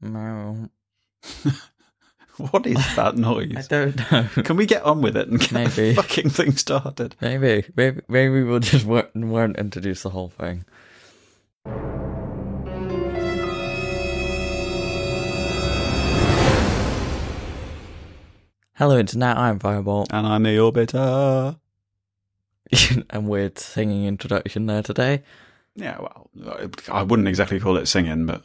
No, What is that noise? I don't know. Can we get on with it and get Maybe. the fucking thing started? Maybe, maybe, maybe we'll just won't, won't introduce the whole thing. Hello, Internet. I'm Fireball, And I'm the Orbiter. and weird singing introduction there today. Yeah, well, I wouldn't exactly call it singing, but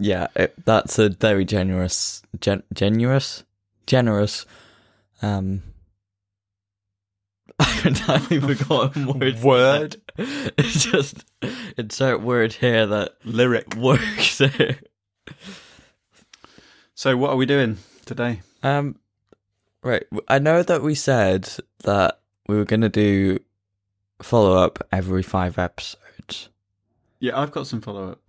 Yeah, it, that's a very generous, gen, generous, generous. Um, I've entirely forgotten word. Word? It's just insert word here that lyric. works. here. So, what are we doing today? um, right. I know that we said that we were going to do follow up every five episodes, Yeah, I've got some follow up.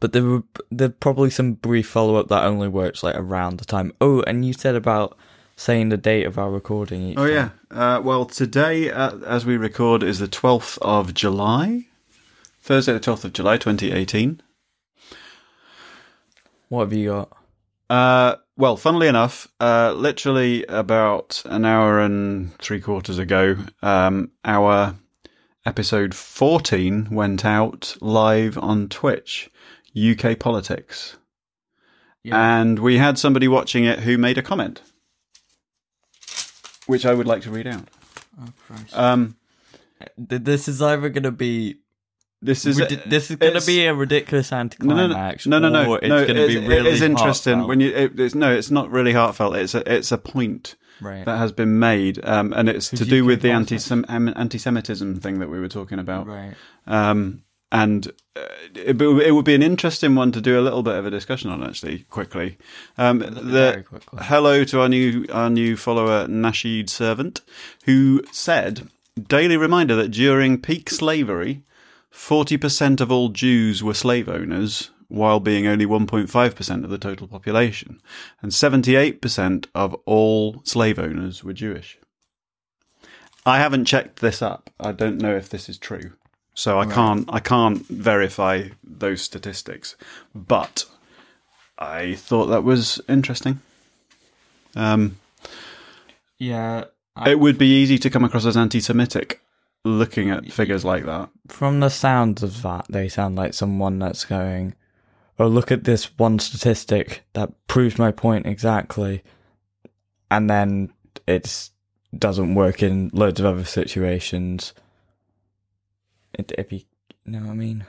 But there were there probably some brief follow up that only works like around the time. Oh, and you said about saying the date of our recording. Each Oh, yeah. Uh, well, today, uh, as we record, is the 12th of July. Thursday, the 12th of July, 2018. What have you got? Uh, well, funnily enough, uh, literally about an hour and three quarters ago, um, our episode 14 went out live on Twitch, UK Politics. And we had somebody watching it who made a comment, which I would like to read out. Oh, Christ. Um, this is either going to be this is ridi- this is going to be a ridiculous no, no, anticlimax. no, no, no, it's no. going to be really it is interesting heartfelt. when you. It, it's, no, it's not really heartfelt. It's a, it's a point right. that has been made, um, and it's Who's to do with the anti anti-Semitism thing that we were talking about. right. Um, and uh, it, it would be an interesting one to do a little bit of a discussion on, actually, quickly. Um, the, quickly. hello to our new our new follower Nasheed Servant, who said, "Daily reminder that during peak slavery, forty percent of all Jews were slave owners." While being only 1.5% of the total population, and 78% of all slave owners were Jewish. I haven't checked this up. I don't know if this is true. So I can't I can't verify those statistics. But I thought that was interesting. Um, Yeah. I, it would be easy to come across as anti-Semitic looking at figures like that. from the sounds of that, they sound like someone that's going, "Oh, look at this one statistic that proves my point exactly," and then it doesn't work in loads of other situations. It, if you know what I mean.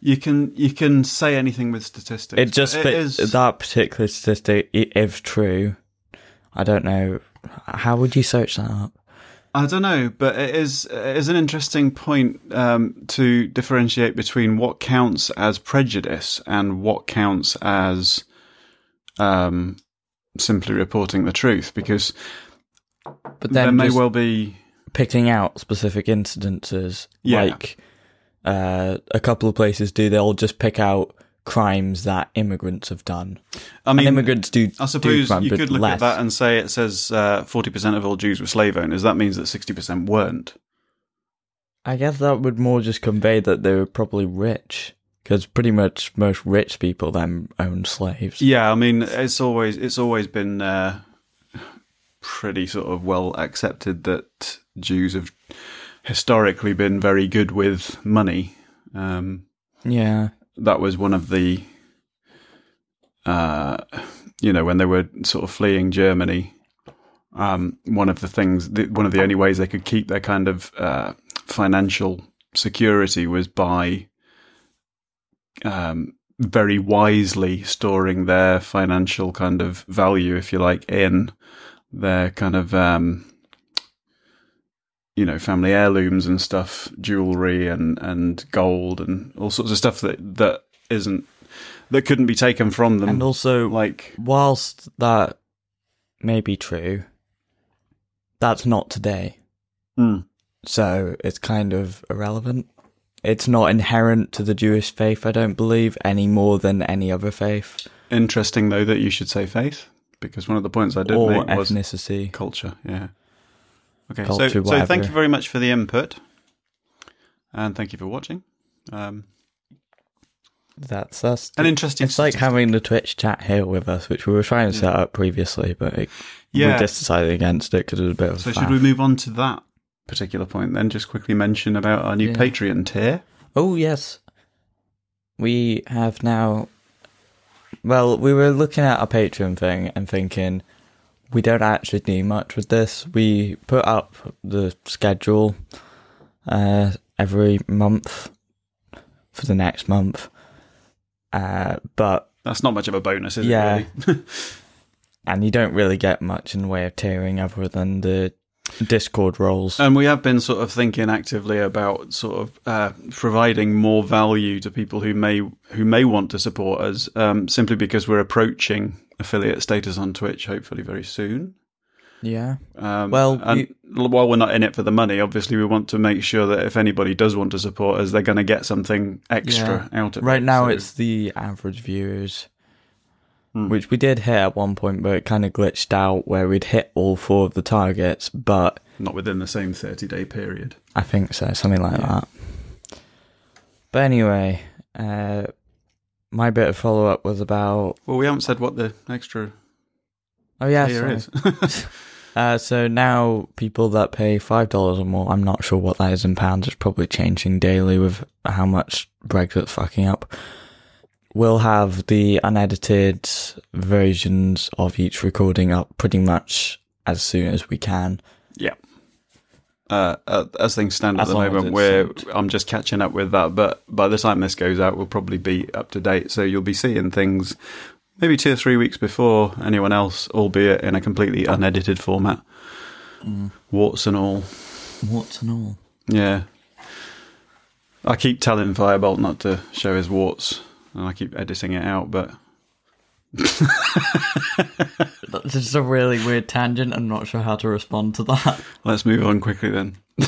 You can you can say anything with statistics. It just It fits is- that particular statistic, if true. I don't know. How would you search that up? I don't know, but it is it is an interesting point um, to differentiate between what counts as prejudice and what counts as um, simply reporting the truth, because But there may just well be. Picking out specific incidences, Yeah. like uh, a couple of places do, they'll just pick out crimes that immigrants have done. I and mean, immigrants do. I do suppose crime, you could look less. at that and say it says uh, forty percent of all Jews were slave owners. That means that sixty percent weren't. I guess that would more just convey that they were probably rich, because pretty much most rich people then own slaves. Yeah, I mean, it's always it's always been uh, pretty sort of well accepted that Jews have historically been very good with money. Um, Yeah. that was one of the, uh, you know, when they were sort of fleeing Germany. Um, one of the things, the, one of the only ways they could keep their kind of uh, financial security was by um, very wisely storing their financial kind of value, if you like, in their kind of um, you know family heirlooms and stuff, jewelry and and gold and all sorts of stuff that that isn't that couldn't be taken from them. And also, like, whilst that may be true, that's not today. mm, So it's kind of irrelevant. It's not inherent to the Jewish faith, I don't believe, any more than any other faith interesting though that you should say faith because one of the points I did or make was ethnicity. culture. Yeah. Okay. Culture, so, so thank you very much for the input, and thank you for watching. Um, That's us. an interesting. It's like having the Twitch chat here with us, which we were trying to set up previously, but it, Yeah. we just decided against it because it was a bit of a So faff. should we move on to that particular point then? Just quickly mention about our new Yeah. Patreon tier. Oh yes, we have now. Well, we were looking at our Patreon thing and thinking we don't actually do much with this. We put up the schedule uh, every month for the next month, uh, but That's not much of a bonus, is Yeah. it? Really? and you don't really get much in the way of tiering other than the Discord roles. And we have been sort of thinking actively about sort of uh, providing more value to people who may who may want to support us, um, simply because we're approaching affiliate status on Twitch, hopefully very soon. yeah, Um, Well, and while we're not in it for the money, obviously we want to make sure that if anybody does want to support us, they're going to get something extra out of it. Right now, So- it's the average viewers, Hmm. which we did hit at one point, but it kind of glitched out where we'd hit all four of the targets. But not within the same thirty day period. I think so, something like Yeah. that. But anyway, uh, my bit of follow up was about. Well, we haven't said what the extra Oh yeah, sorry. is. Uh, so now people that pay five dollars or more, I'm not sure what that is in pounds. It's probably changing daily with how much Brexit's fucking up. We'll have the unedited versions of each recording up pretty much as soon as we can. Uh, uh, as things stand at As the moment, where. I'm just catching up with that. But by the time this goes out, we'll probably be up to date. So you'll be seeing things maybe two or three weeks before anyone else, albeit in a completely unedited format. Mm. Warts and all. Warts and all? Yeah. I keep telling Firebolt not to show his warts, and I keep editing it out. But That's just a really weird tangent. I'm not sure how to respond to that. let's move on quickly then.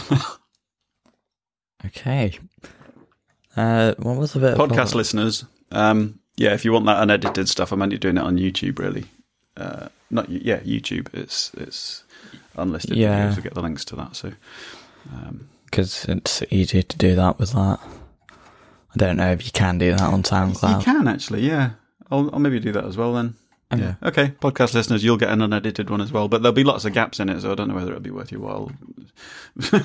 Okay. Uh, what was the bit? podcast listeners, um, yeah, if you want that unedited stuff, I'm only doing it on YouTube, really. Uh, not yeah, YouTube. It's it's unlisted Yeah. videos. We get the links to that. So um, because it's easier to do that with that. I don't know if you can do that on SoundCloud. you can actually, yeah. I'll, I'll maybe do that as well then. Okay. Yeah. Okay, podcast listeners, you'll get an unedited one as well, but there'll be lots of gaps in it, so I don't know whether it'll be worth your while.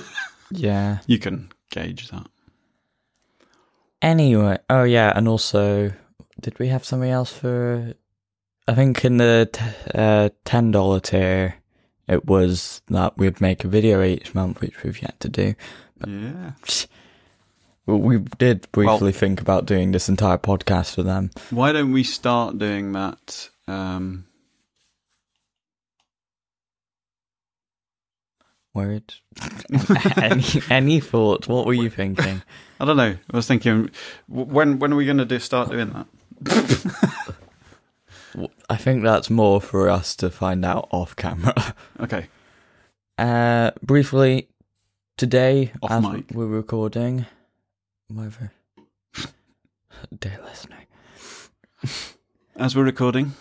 Yeah. You can gauge that. Anyway, oh yeah, and also, did we have something else for? I think in the t- uh, ten dollar tier, it was that we'd make a video each month, which we've yet to do. Yeah. Well, we did briefly Well- think about doing this entire podcast for them. Why don't we start doing that? Um, Word. any any thoughts? What were you thinking? I don't know. I was thinking, when when are we going to do start doing that? I think that's more for us to find out off camera. Okay. Uh, briefly, today, Off as mic. we're recording, whatever. Dear listener. As we're recording,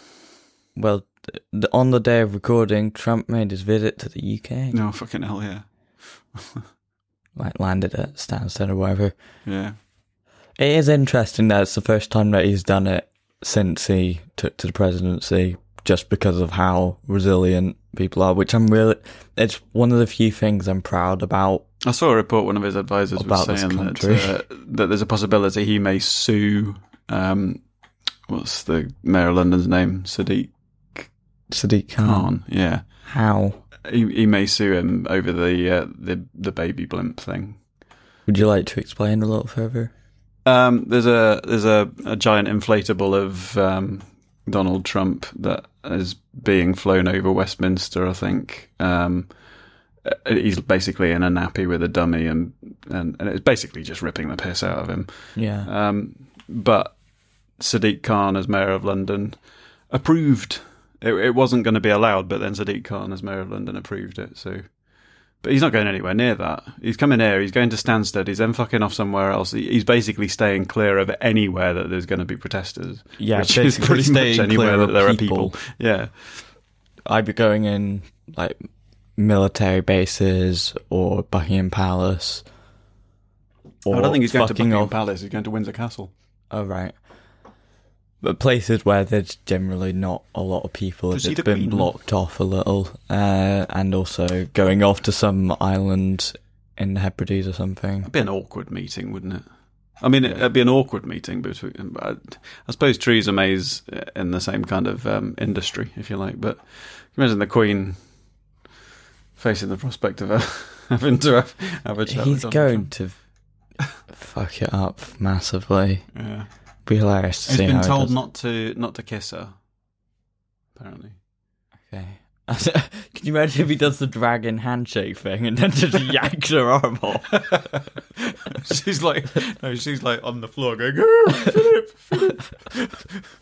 Well, th- th- on the day of recording, Trump made his visit to the UK. no fucking hell, yeah, Like, landed at Stansted or whatever. yeah. It is interesting that it's the first time that he's done it since he took to the presidency, just because of how resilient people are, which I'm really. It's one of the few things I'm proud about. I saw a report. One of his advisors was saying that uh, that there's a possibility he may sue. Um, what's the mayor of London's name? Sadiq Sadiq Khan. Khan. Yeah, How? he, he may sue him over the uh, the the baby blimp thing. Would you like to explain a little further? Um, there's a there's a, a giant inflatable of um, Donald Trump that is being flown over Westminster. I think um, he's basically in a nappy with a dummy, and, and and it's basically just ripping the piss out of him. Yeah. Um, but Sadiq Khan as mayor of London approved. It, it wasn't going to be allowed, but then Sadiq Khan as mayor of London approved it. So, but he's not going anywhere near that. He's coming here. He's going to Stansted. He's then fucking off somewhere else. He, he's basically staying clear of anywhere that there's going to be protesters. Yeah, which is pretty staying much anywhere that there people. are people. Yeah, I'd be going in like military bases or Buckingham Palace. I don't think he's going to Buckingham Palace. He's going to Windsor Castle. Oh right. But places where there's generally not a lot of people, see been Queen. blocked off a little, uh, and also going off to some island in the Hebrides or something. It'd be an awkward meeting, wouldn't it? I mean, it'd be an awkward meeting between. but I suppose Theresa May's in the same kind of um, industry, if you like. But imagine the Queen facing the prospect of having to have, have a chat. He's going to fuck it up massively. Yeah, Be hilarious to he's been told not to not to kiss her. Apparently, Okay. Can you imagine if he does the dragon handshake thing and then just yanks her arm off? she's like, no, she's like on the floor going, oh, Philip, Philip,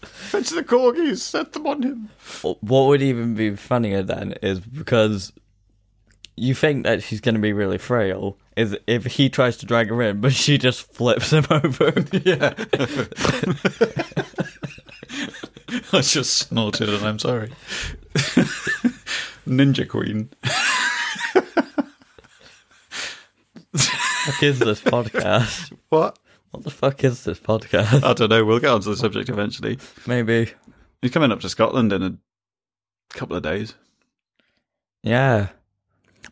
fetch the corgis, set them on him. What would even be funnier then is because you think that she's going to be really frail, is if he tries to drag her in, but she just flips him over. Yeah. I just snorted and I'm sorry. Ninja Queen. fuck is this podcast? What? What the fuck is this podcast? I don't know. We'll get onto the subject eventually. Maybe. He's coming up to Scotland in a couple of days Yeah.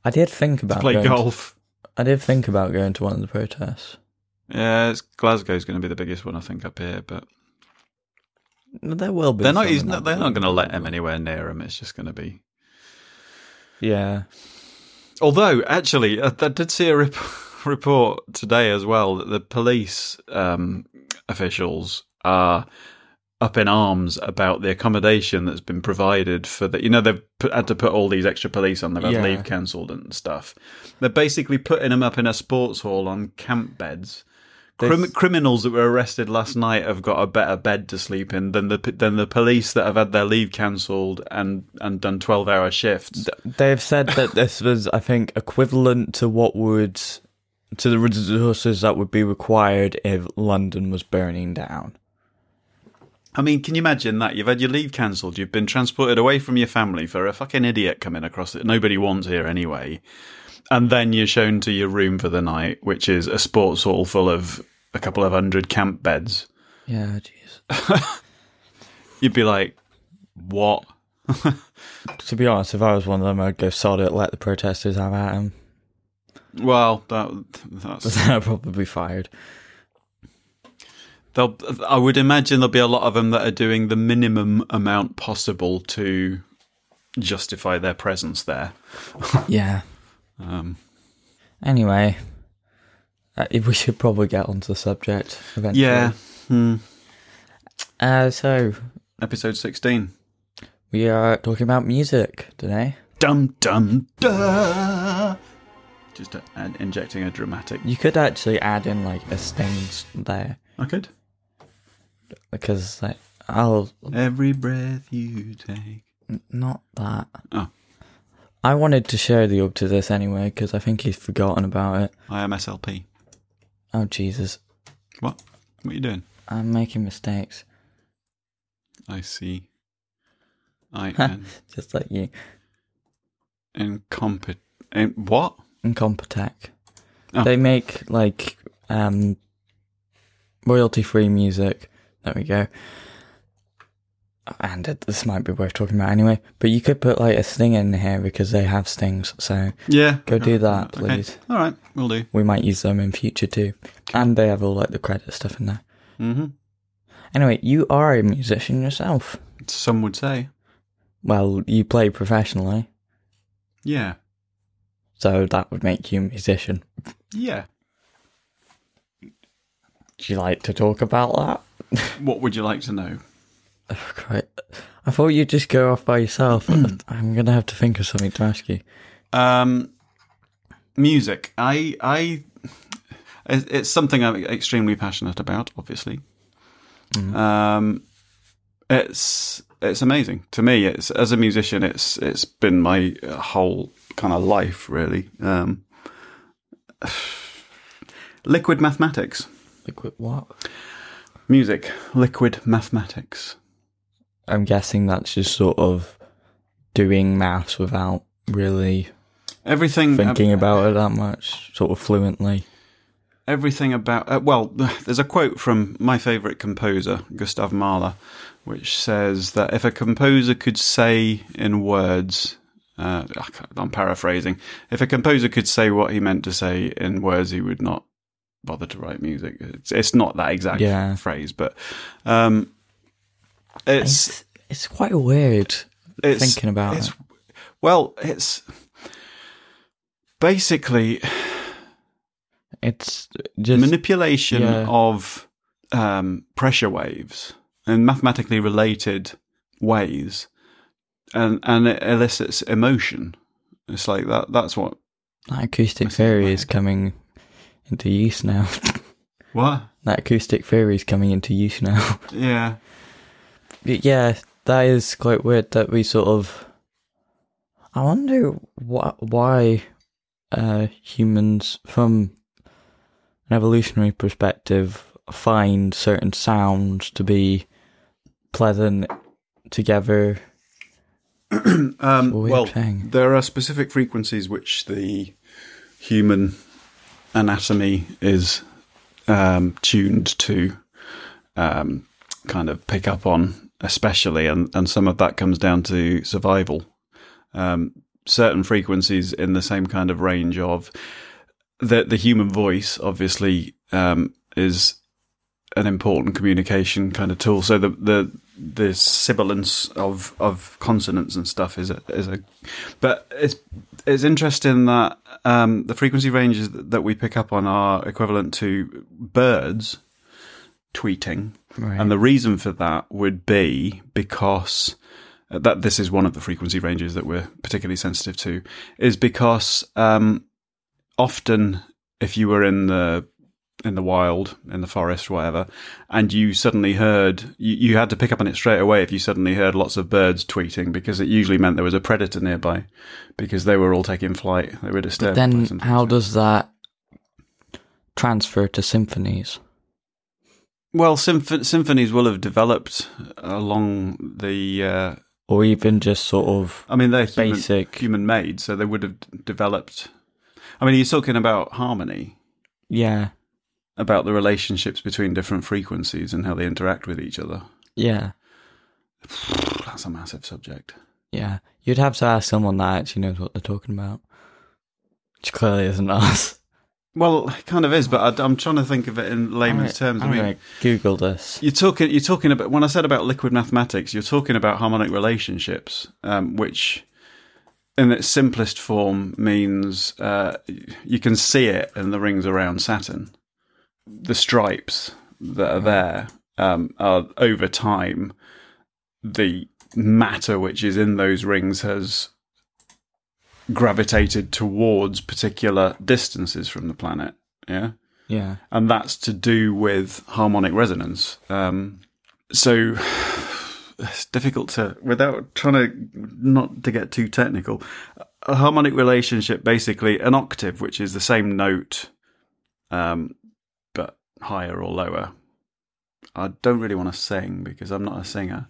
I did think to about play going golf. I did think about going to one of the protests. Yeah, it's, Glasgow's going to be the biggest one, I think, up here. But There will be. they're not. Not they're not going to let him anywhere near him. It's just going to be. Yeah. Although, actually, I, I did see a rep- report today as well that the police um, officials are up in arms about the accommodation that's been provided for the. You know, they've put, had to put all these extra police on. They've had Yeah. leave cancelled and stuff. They're basically putting them up in a sports hall on camp beds. Crim- criminals that were arrested last night have got a better bed to sleep in than the than the police that have had their leave cancelled and and done twelve hour shifts. They've said that this was, I think, equivalent to what would to the resources that would be required if London was burning down. I mean, can you imagine that? You've had your leave cancelled, you've been transported away from your family for a fucking idiot coming across it nobody wants here anyway. And then you're shown to your room for the night, which is a sports hall full of a couple of hundred camp beds. Yeah, jeez. You'd be like, what? To be honest, if I was one of them, I'd go sod it, let the protesters have at him. Well, that, that's. I'd probably be fired. They'll, I would imagine there'll be a lot of them that are doing the minimum amount possible to justify their presence there. Yeah. Um, Anyway, uh, we should probably get onto the subject eventually. yeah. Hmm. Uh, so Episode 16. we are talking about music today. Dum dum da. Just uh, add- injecting a dramatic. You could actually add in like a sting there I could. Because like I'll Every breath you take. N- Not that. Oh. I wanted to share the up to this anyway because I think he's forgotten about it. I am SLP. Oh Jesus, What? What are you doing? I'm making mistakes, I see. I am just like you. incompetent. In what? Incompetech. Oh. They make like um royalty free music. There we go. And it, this might be worth talking about anyway. But you could put like a sting in here because they have stings, so Yeah. Go do that, Okay. please. All right. We'll do. we might use them in future too. And they have all like the credit stuff in there. Mm-hmm. Anyway, you are a musician yourself. Some would say. Well, you play professionally, Yeah. so that would make you a musician. Yeah. Would you like to talk about that? What would you like to know? Oh, Christ. I thought you'd just go off by yourself. I'm gonna have to think of something to ask you. Um, music. I, I, it's something I'm extremely passionate about. Obviously, Um, it's it's amazing to me. It's as a musician, it's it's been my whole kind of life really. Um, liquid mathematics, Liquid what? music, liquid mathematics. I'm guessing that's just sort of doing maths without really Everything thinking ab- about it that much, sort of fluently. everything about uh, well there's a quote from my favorite composer gustav mahler which says that if a composer could say in words uh, i'm paraphrasing if a composer could say what he meant to say in words he would not bother to write music it's, it's not that exact Yeah. phrase but um it's It's it's quite weird it's thinking about it's, it. well it's basically It's just manipulation yeah. of um, pressure waves in mathematically related ways, and and it elicits emotion. It's like that. That's what. that acoustic theory is coming into use now. What? that acoustic theory is coming into use now. Yeah. But yeah, that is quite weird that we sort of. I wonder wh- why uh, humans, from an evolutionary perspective, find certain sounds to be pleasant together. Um, well, thing. there are specific frequencies which the human anatomy is um, tuned to um, kind of pick up on, especially, and, and some of that comes down to survival. Um, certain frequencies in the same kind of range of the the human voice, obviously, um, is an important communication kind of tool. So the the the sibilance of of consonants and stuff is a is a, but it's it's interesting that um, the frequency ranges that we pick up on are equivalent to birds tweeting, Right. and the reason for that would be because that this is one of the frequency ranges that we're particularly sensitive to is because um, often if you were in the in the wild, in the forest, whatever, and you suddenly heard, you, you had to pick up on it straight away if you suddenly heard lots of birds tweeting because it usually meant there was a predator nearby because they were all taking flight. They were disturbed. by then, how does that transfer to symphonies? Well, symph- symphonies will have developed along the. Uh, Or even just sort of I mean, they're basic. human made, so they would have d- developed. I mean, you're talking about harmony, Yeah. About the relationships between different frequencies and how they interact with each other. Yeah. That's a massive subject. Yeah. You'd have to ask someone that actually knows what they're talking about. Which clearly isn't us. Well, it kind of is, but I, am trying to think of it in layman's terms. I I'm mean, Google this. You're talking. You're talking about when I said about liquid mathematics. You're talking about harmonic relationships, um, which, in its simplest form, means uh, you can see it in the rings around Saturn. The stripes that are there um, are over time. The matter which is in those rings has gravitated towards particular distances from the planet. Yeah Yeah. and that's to do with harmonic resonance. Um, so it's difficult to, without trying to not to get too technical, a harmonic relationship basically an octave, which is the same note, um, higher or lower. I don't really want to sing because I'm not a singer.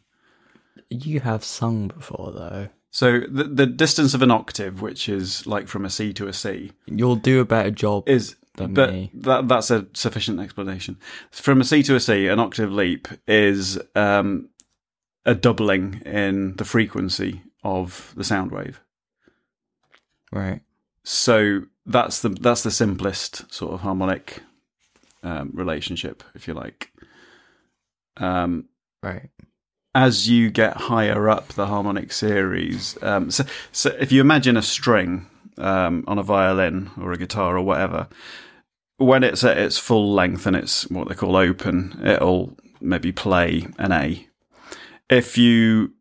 You have sung before though. So the the distance of an octave, which is like from a C to a C, You'll do a better job. is Than but me. that that's a sufficient explanation. From a C to a C, an octave leap is um, a doubling in the frequency of the sound wave. right. So that's the that's the simplest sort of harmonic um, relationship, if you like. Um, Right. as you get higher up the harmonic series, um, so, so if you imagine a string um, on a violin or a guitar or whatever, when it's at its full length and it's what they call open, it'll maybe play an A. If you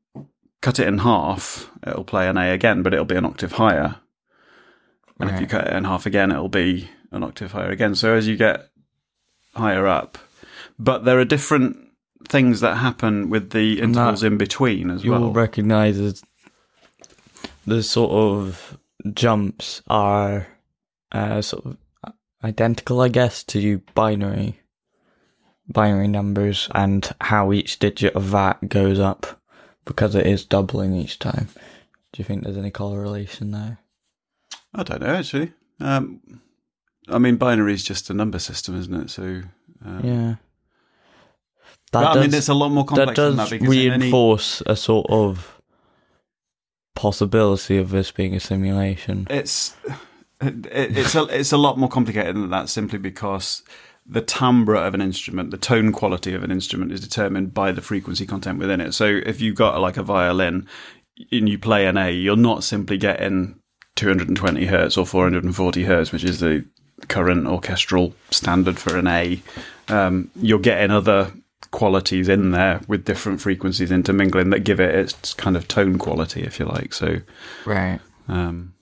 cut it in half, it'll play an A again, but it'll be an octave higher. And if you cut it in half again, it'll be an octave higher again. So as you get higher up, but there are different things that happen with the intervals in between as You'll well. recognise as the sort of jumps are uh, sort of identical, I guess, to binary binary numbers and how each digit of that goes up because it is doubling each time. Do you think there's any correlation there? I don't know actually. Um, I mean, binary is just a number system, isn't it? So, um, Yeah. but, I mean, it's a lot more complex that does than that because in any- reinforce a sort of possibility of this being a simulation. it's it, it's a it's a lot more complicated than that simply because the timbre of an instrument, the tone quality of an instrument is determined by the frequency content within it. So if you've got like a violin and you play an A, you're not simply getting 220 hertz or 440 hertz, which is the current orchestral standard for an A. Um, you're getting other qualities in there with different frequencies intermingling that give it its kind of tone quality, if you like. So, Right. um,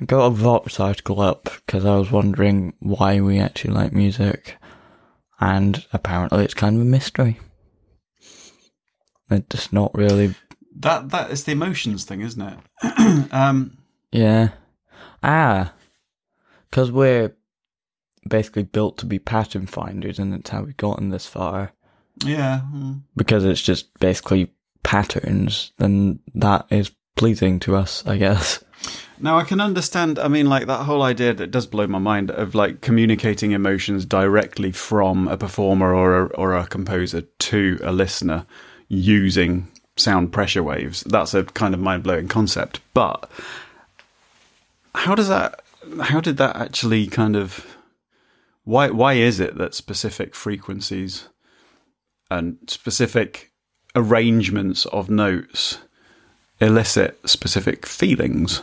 I got a Vox article up because I was wondering why we actually like music, and apparently it's kind of a mystery. It's just not really. That that is the emotions thing, isn't it? um, Yeah. Ah. Because we're basically built to be pattern finders, and it's how we've gotten this far. yeah. mm. Because it's just basically patterns, then that is pleasing to us, I guess. Now I can understand. I mean, like that whole idea that does blow my mind of like communicating emotions directly from a performer or a, or a composer to a listener using sound pressure waves. That's a kind of mind blowing concept. But how does that? How did that actually kind of? Why why is it that specific frequencies and specific arrangements of notes elicit specific feelings?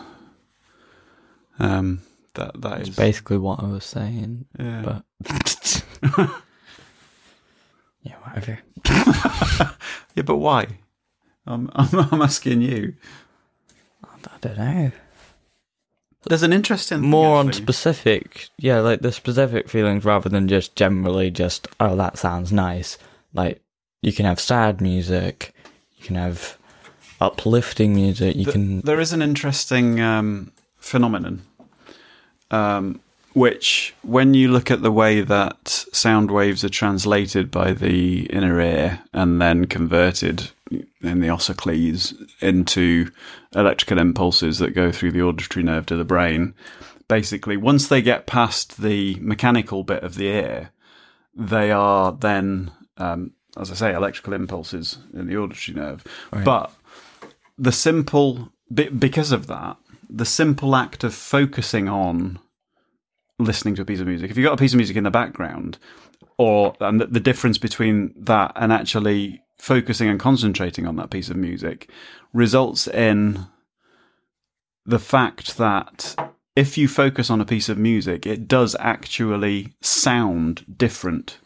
Um, that that is Basically, what I was saying, yeah. but. yeah, whatever. yeah, but why? I'm, I'm I'm asking you. I don't know. There's an interesting thing, more on specific yeah like the specific feelings rather than just generally just oh that sounds nice. Like you can have sad music you can have uplifting music you Th- can There is an interesting um, phenomenon, um, which, when you look at the way that sound waves are translated by the inner ear and then converted in the ossicles into electrical impulses that go through the auditory nerve to the brain, basically, once they get past the mechanical bit of the ear, they are then, um, as I say, electrical impulses in the auditory nerve. But the simple because of that the simple act of focusing on listening to a piece of music if you've got a piece of music in the background or and the, the difference between that and actually focusing and concentrating on that piece of music results in the fact that if you focus on a piece of music it does actually sound different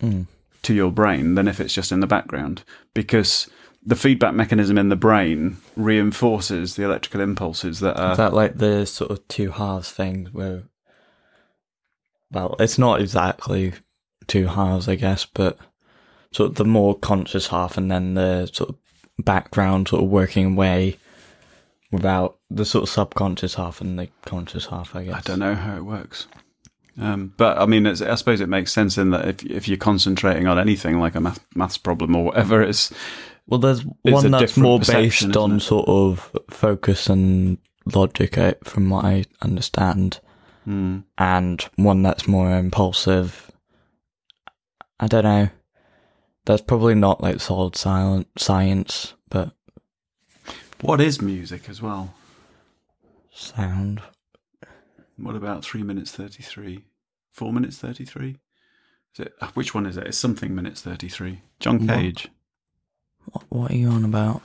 hmm. to your brain than if it's just in the background because the feedback mechanism in the brain reinforces the electrical impulses that are is that like the sort of two halves thing where well it's not exactly two halves i guess but sort of the more conscious half and then the sort of background sort of working away without the sort of subconscious half and the conscious half i guess I don't know how it works. Um, but I mean, it's, I suppose it makes sense in that if if you're concentrating on anything like a math, maths problem or whatever, it's Well, there's It's one that's more based on it? sort of focus and logic, uh, from what I understand, hmm. and one that's more impulsive. I don't know. That's probably not like solid silent science, but what is music as well. sound. What about three minutes thirty three? Four minutes thirty three? Is it uh, which one is it? It's something minutes thirty three. John Cage. What, what are you on about?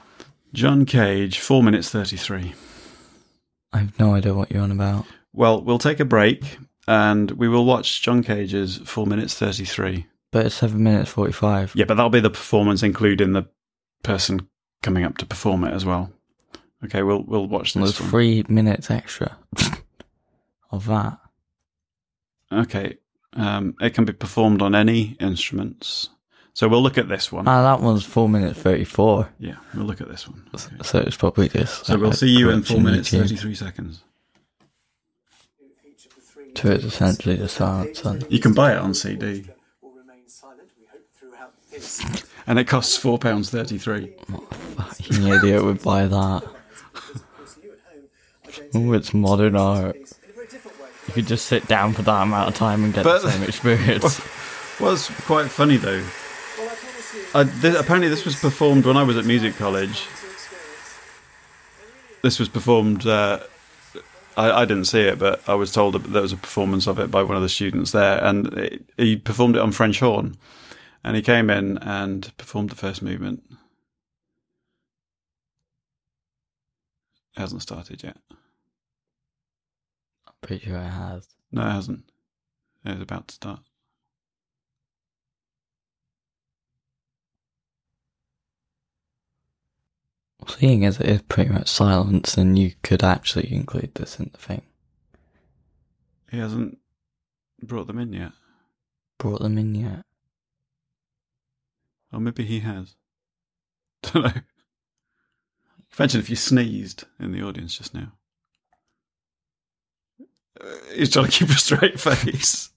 John Cage. Four minutes thirty three. I have no idea what you're on about. Well, we'll take a break and we will watch John Cage's four minutes thirty three. But it's seven minutes forty-five. Yeah, but that'll be the performance, including the person coming up to perform it as well. Okay, we'll we'll watch There's this one. three minutes extra of that. Okay, um, it can be performed on any instruments. So we'll look at this one. Ah, that one's four minutes thirty-four. yeah, we'll look at this one. Okay. So it's probably this. So we'll see you in four minutes thirty-three seconds. So it's essentially the. And You can buy it on CD, will remain silent, we hope, throughout this. And it costs four pounds thirty-three. fucking idiot would buy that. Oh, it's modern art. in a very different way. You could just sit down for that amount of time and get But- the same experience. Was quite funny though. Th- apparently, this was performed when I was at music college. This was performed. Uh, I, I didn't see it, but I was told that there was a performance of it by one of the students there, and it, he performed it on French horn. And he came in and performed the first movement. It hasn't started yet. I'm pretty sure it has. No, it hasn't. It's about to start. Seeing as it is pretty much silence, then you could actually include this in the thing. He hasn't brought them in yet. Brought them in yet? Or maybe he has. Don't know. Imagine if you sneezed in the audience just now. Uh, He's trying to keep a straight face.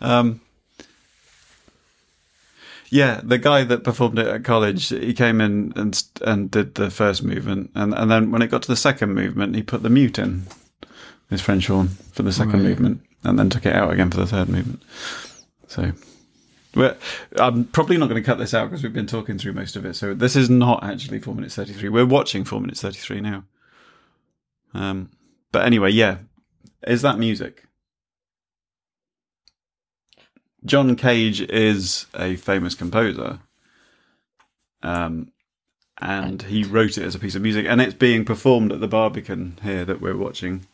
Um, yeah, the guy that performed it at college, he came in and and did the first movement, and and then when it got to the second movement, he put the mute in his French horn for the second Right. movement, and then took it out again for the third movement. So I'm probably not going to cut this out because we've been talking through most of it. So this is not actually four minutes thirty three. We're watching four minutes thirty three now. Um, but anyway, yeah, is that music? John Cage is a famous composer, um, and he wrote it as a piece of music, and it's being performed at the Barbican here that we're watching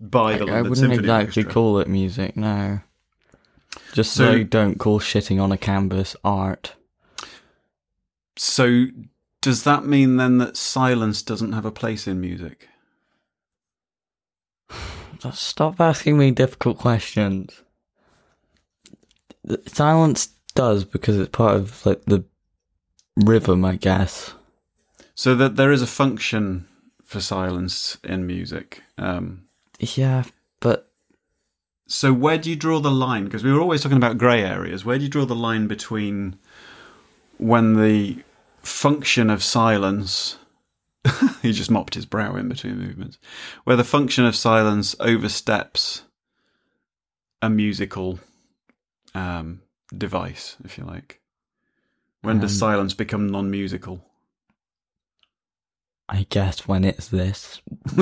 by the I, I wouldn't Symphony exactly Orchestra. call it music, no. Just So- so you don't call shitting on a canvas art. So, does that mean then that silence doesn't have a place in music? Stop asking me difficult questions. Silence does because it's part of like the rhythm, I guess. So that there is a function for silence in music. Um, Yeah, so where do you draw the line? Because we were always talking about grey areas. Where do you draw the line between when the function of silence? he just mopped his brow in between movements. Where the function of silence oversteps a musical um, device, if you like. When does Um, silence become non-musical? I guess when it's this.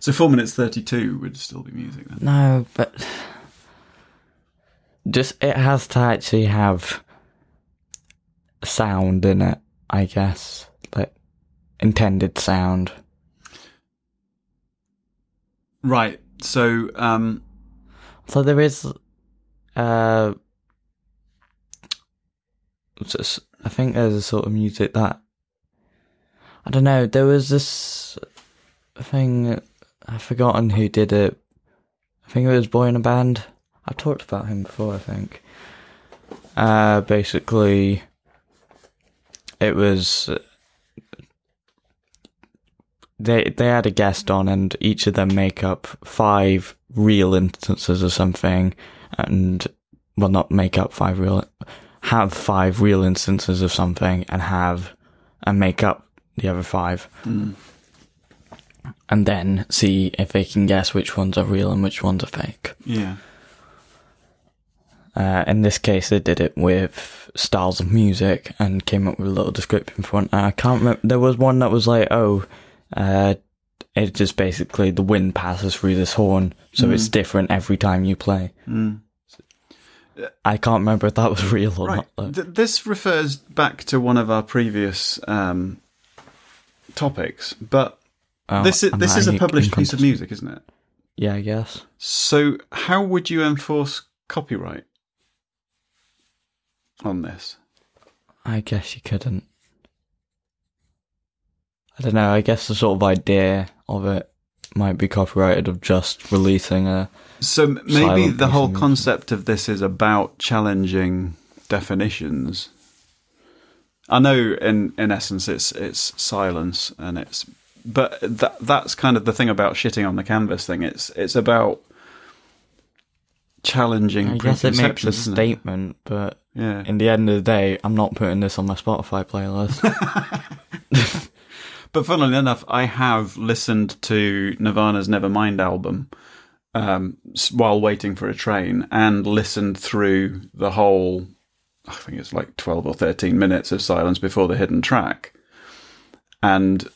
so four minutes thirty-two would still be music then. No, but just it has to actually have sound in it, I guess. Like intended sound. Right. So um, So there is uh just, I think there's a sort of music that I don't know, there was this thing I've forgotten who did it. I think it was Boy in a Band. I've talked about him before, I think. Uh basically it was they they had a guest on and each of them make up five real instances of something and well not make up five real have five real instances of something and have and make up the other five and then see if they can guess which ones are real and which ones are fake yeah. uh, in this case, they did it with styles of music and came up with a little description for it. I can't remember. There was one that was like, oh, uh, it just basically the wind passes through this horn, so it's different every time you play. Mm. I can't remember if that was real or Right. not. Th- this refers back to one of our previous um, topics, but Oh, this is this is a published piece of music, isn't it? Yeah, I guess. So how would you enforce copyright on this? I guess you couldn't. I don't know. I guess the sort of idea of it might be copyrighted of just releasing a. So maybe the whole piece of music. concept of this is about challenging definitions. I know in in essence it's it's silence and it's but that that's kind of the thing about shitting on the canvas thing. It's it's about challenging I guess it makes a it? statement, but Yeah. in the end of the day, I'm not putting this on my Spotify playlist. But funnily enough, I have listened to Nirvana's Nevermind album um, while waiting for a train and listened through the whole, I think it's like 12 or 13 minutes of silence before the hidden track. And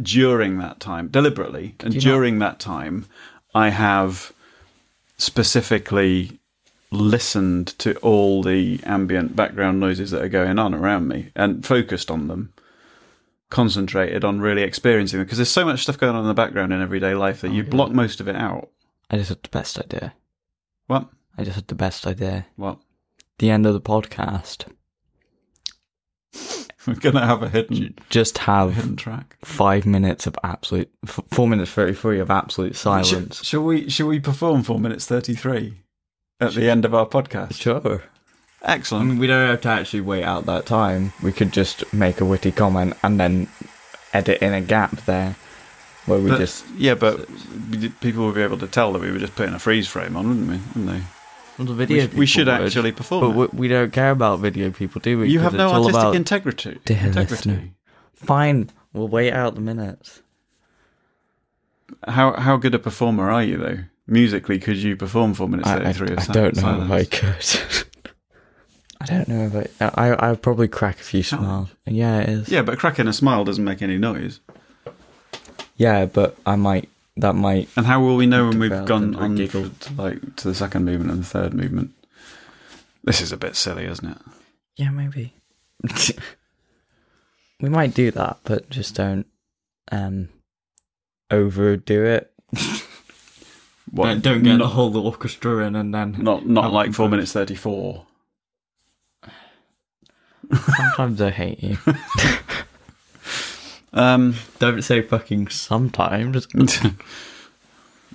during that time, deliberately, and you not- during that time, I have specifically listened to all the ambient background noises that are going on around me and focused on them concentrated on really experiencing them because there's so much stuff going on in the background in everyday life that oh, you block most of it out. I just had the best idea. What? I just had the best idea. What? The end of the podcast. We're gonna have a hidden Just have hidden track. five minutes of absolute, f- four minutes thirty-three of absolute silence. Sh- shall we? Shall we perform four minutes thirty three at the end of our podcast? Sure. I Excellent. mean, we don't have to actually wait out that time. We could just make a witty comment and then edit in a gap there where we But- just. yeah, but people will be able to tell that we were just putting a freeze frame on, wouldn't we? Wouldn't they? Well, the We, video sh- we should would, actually perform. But we, we don't care about video people, do we? You have no artistic integrity. Dear integrity. listener. Fine, we'll wait out the minutes. How how good a performer are you though? Musically, could you perform four minutes I, I, thirty three? I don't know if I could. I don't know if I. I I would probably crack a few smiles. Yeah, it is. Yeah, but cracking a smile doesn't make any noise. Yeah, but I might. That might. And how will we know when we've gone on giggle. to, like to the second movement and the third movement? This is a bit silly, isn't it? Yeah, maybe. we might do that, but just don't um overdo it. What? Don't, don't get the not, whole orchestra in and then. not not like four minutes thirty four. Sometimes I hate you. Um, Don't say fucking sometimes. all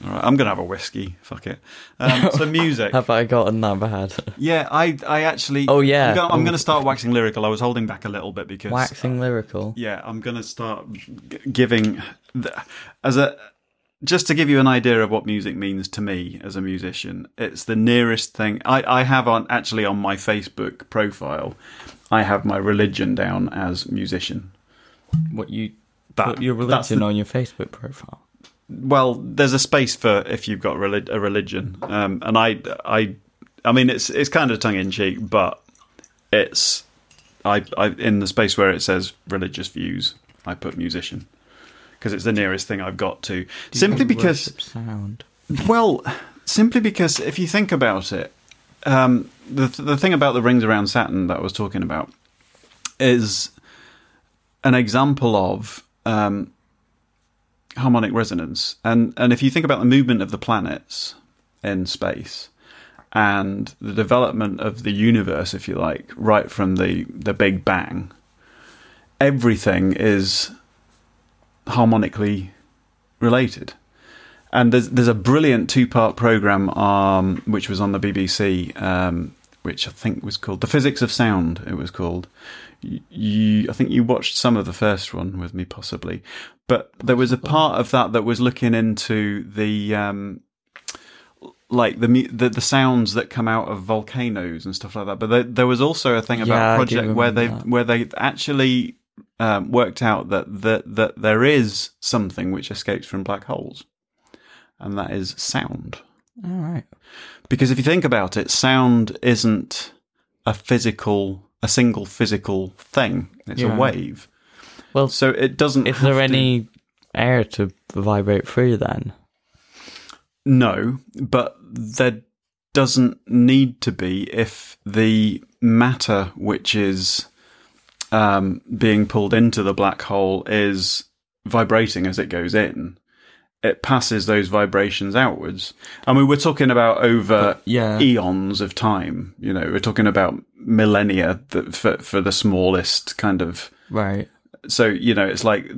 right, I'm gonna have a whiskey. Fuck it. Um, so music. Have I gotten that bad? Yeah, I I actually. Oh, yeah. I'm gonna, I'm gonna start waxing lyrical. I was holding back a little bit because Waxing lyrical. yeah, I'm going to start g- giving the, as a just to give you an idea of what music means to me as a musician. It's the nearest thing I, I have on actually on my Facebook profile. I have my religion down as musician. What you That- put your religion the- on your Facebook profile? Well, there's a space for if you've got relig- a religion, um, and I, I, I mean, it's it's kind of tongue in cheek, but it's I, I in the space where it says religious views, I put musician because it's the nearest thing I've got to. Simply because sound. Well, simply because if you think about it, um, the the thing about the rings around Saturn that I was talking about is an example of um, harmonic resonance, and and if you think about the movement of the planets in space and the development of the universe, if you like, right from the the Big Bang, everything is harmonically related. And there's there's a brilliant two part program um, which was on the BBC, um, which I think was called "The Physics of Sound." It was called. You, I think you watched some of the first one with me, possibly, but there was a part of that that was looking into the um, like the, the the sounds that come out of volcanoes and stuff like that. But there, there was also a thing about Yeah, project where they that. where they actually um, worked out that, that that there is something which escapes from black holes, and that is sound. All right. Because if you think about it, sound isn't a physical, a single physical thing. It's Yeah. a wave. Well, So it doesn't. is there to- any air to vibrate through then? No, but there doesn't need to be if the matter which is um, being pulled into the black hole is vibrating as it goes in. It passes those vibrations outwards. I mean, we're talking about over yeah. eons of time. You know, we're talking about millennia for, for the smallest kind of Right. so you know, it's like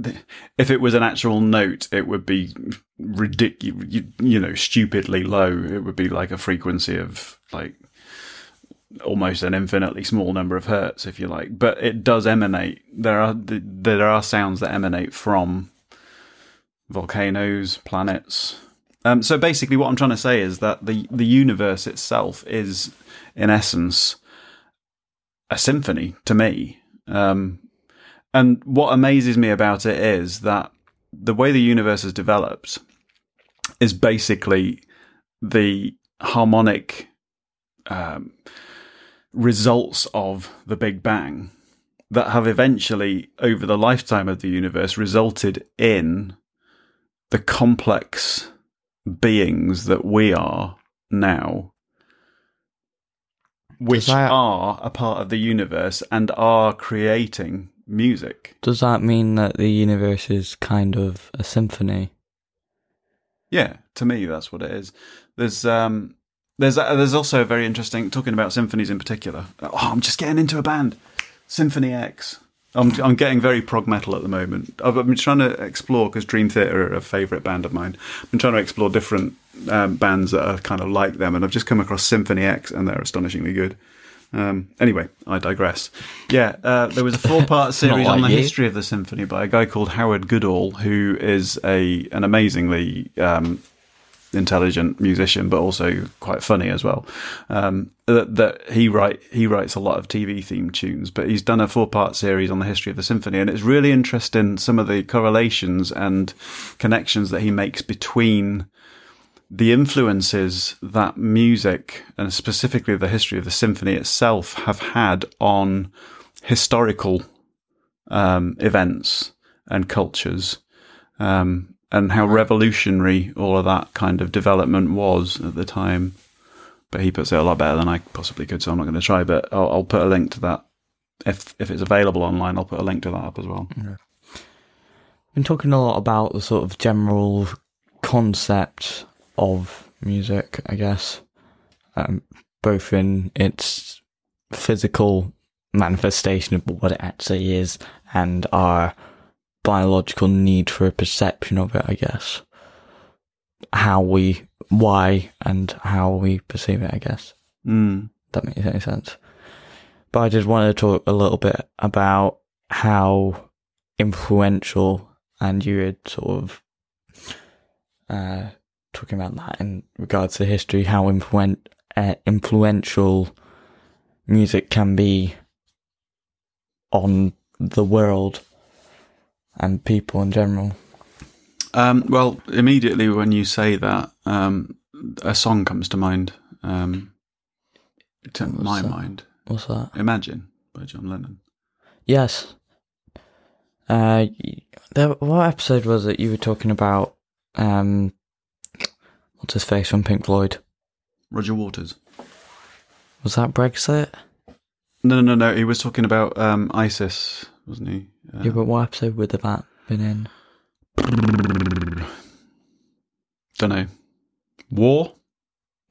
if it was an actual note, it would be ridiculous. You, you know, stupidly low. It would be like a frequency of like almost an infinitely small number of hertz, if you like. But it does emanate. There are there are sounds that emanate from volcanoes, planets. Um, so basically, what I'm trying to say is that the the universe itself is, in essence, a symphony to me. Um, and what amazes me about it is that the way the universe has developed is basically the harmonic um, results of the Big Bang that have eventually, over the lifetime of the universe, resulted in the complex beings that we are now, which that- are a part of the universe and are creating music. Does that mean that the universe is kind of a symphony? Yeah, to me, that's what it is. There's um, there's uh, there's also a very interesting talking about symphonies in particular. Oh, I'm just getting into a band, Symphony X. I'm I'm getting very prog metal at the moment. I've been trying to explore because Dream Theater are a favourite band of mine. I've been trying to explore different um, bands that are kind of like them, and I've just come across Symphony X, and they're astonishingly good. Um, anyway, I digress. Yeah, uh, there was a four-part series on the you. history of the symphony by a guy called Howard Goodall, who is a an amazingly um, intelligent musician, but also quite funny as well. Um, that, that he write he writes a lot of TV theme tunes, but he's done a four part series on the history of the symphony, and it's really interesting some of the correlations and connections that he makes between the influences that music and specifically the history of the symphony itself have had on historical um, events and cultures, um, and how revolutionary all of that kind of development was at the time. But he puts it a lot better than I possibly could, so I'm not going to try. But I'll, I'll put a link to that if if it's available online. I'll put a link to that up as well. been talking a lot about the sort of general concept of music, I guess, um, both in its physical manifestation of what it actually is and our biological need for a perception of it, I guess. How we, why, and how we perceive it, I guess. Mm. That makes any sense. But I just wanted to talk a little bit about how influential, and you had sort of uh, talking about that in regards to history, how influen- uh, influential music can be on the world and people in general. Um, well, immediately when you say that, um, a song comes to mind. Um, to What's my that? mind, What's that? "Imagine" by John Lennon. Yes. Uh, there, what episode was it you were talking about? Um, what's his face from Pink Floyd? Roger Waters. Was that Brexit? No, no, no, no. He was talking about um, ISIS, wasn't he? Uh, Yeah, but what episode would have that been in? don't know. War.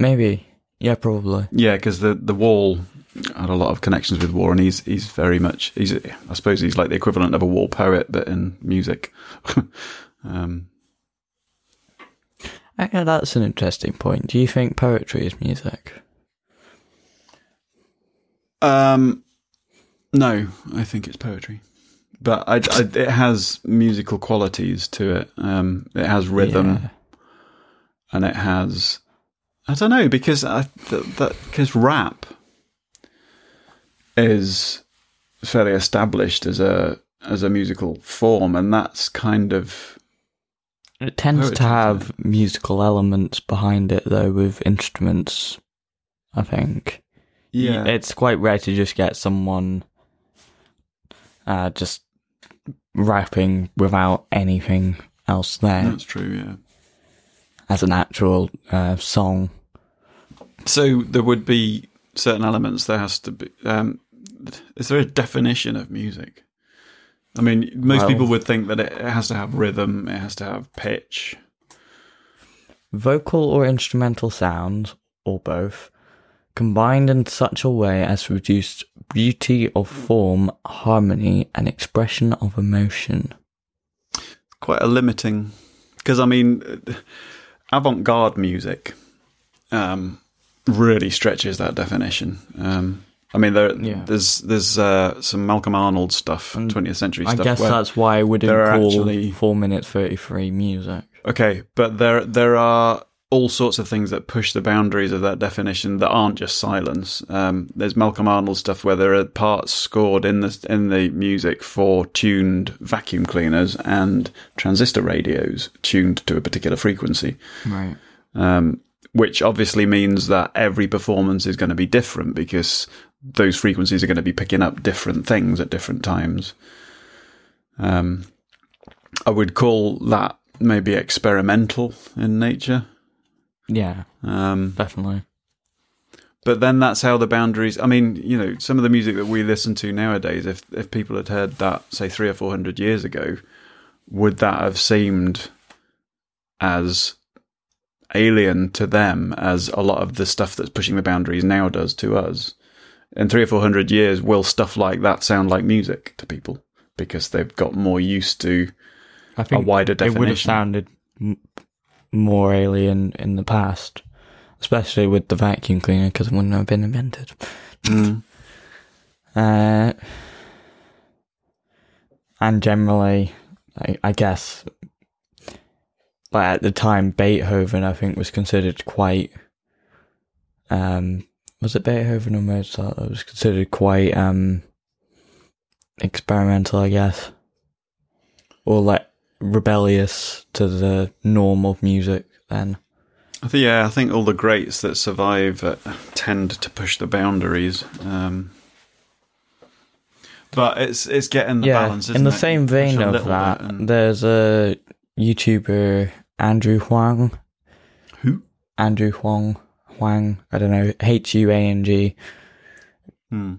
Maybe. Yeah, probably. Yeah, because the the wall had a lot of connections with war, and he's he's very much he's I suppose he's like the equivalent of a war poet, but in music. um, Yeah, that's an interesting point. Do you think poetry is music? um, no, I think it's poetry, but I, I, it has musical qualities to it. Um, it has rhythm, Yeah. and it has I don't know because I that because rap is fairly established as a as a musical form, and that's kind of It tends to have musical elements behind it, though, with instruments. I think. yeah. it's quite rare to just get someone uh, just rapping without anything else there that's true. Yeah. as an actual uh, song. So there would be certain elements. There has to be. Um, is there a definition of music? I mean, most Well- people would think that it has to have rhythm. It has to have pitch. Vocal or instrumental sounds, or both, combined in such a way as to produce beauty of form, harmony, and expression of emotion. quite a limiting because I mean, avant-garde music um, really stretches that definition. Um, I mean, there, Yeah. there's there's uh, some Malcolm Arnold stuff, And 20th century I stuff. I guess that's why I wouldn't call actually- four minutes thirty three music. Okay, but there there are all sorts of things that push the boundaries of that definition that aren't just silence. Um, there's Malcolm Arnold stuff where there are parts scored in the in the music for tuned vacuum cleaners and transistor radios tuned to a particular frequency, Right. um, which obviously means that every performance is going to be different because those frequencies are going to be picking up different things at different times. Um, I would call that maybe experimental in nature. Yeah, Um, definitely. but then that's how the boundaries. I mean, you know, some of the music that we listen to nowadays, if if people had heard that, say three or four hundred years ago, would that have seemed as alien to them as a lot of the stuff that's pushing the boundaries now does to us? In three or four hundred years, will stuff like that sound like music to people because they've got more used to I think a wider definition? It would have sounded more alien in the past, especially with the vacuum cleaner because it wouldn't have been invented. Uh, and generally, I, I guess, like at the time, Beethoven, I think, was considered quite. Um, was it Beethoven or Mozart that was considered quite um experimental, I guess, or like rebellious to the norm of music? Then, yeah, I think all the greats that survive uh, tend to push the boundaries. Um, but it's it's getting the yeah. balance. Isn't in the it? same vein of that, and- there's a YouTuber Andrew Huang. Who? Andrew Huang. Huang. I don't know. H U A N G. Hmm.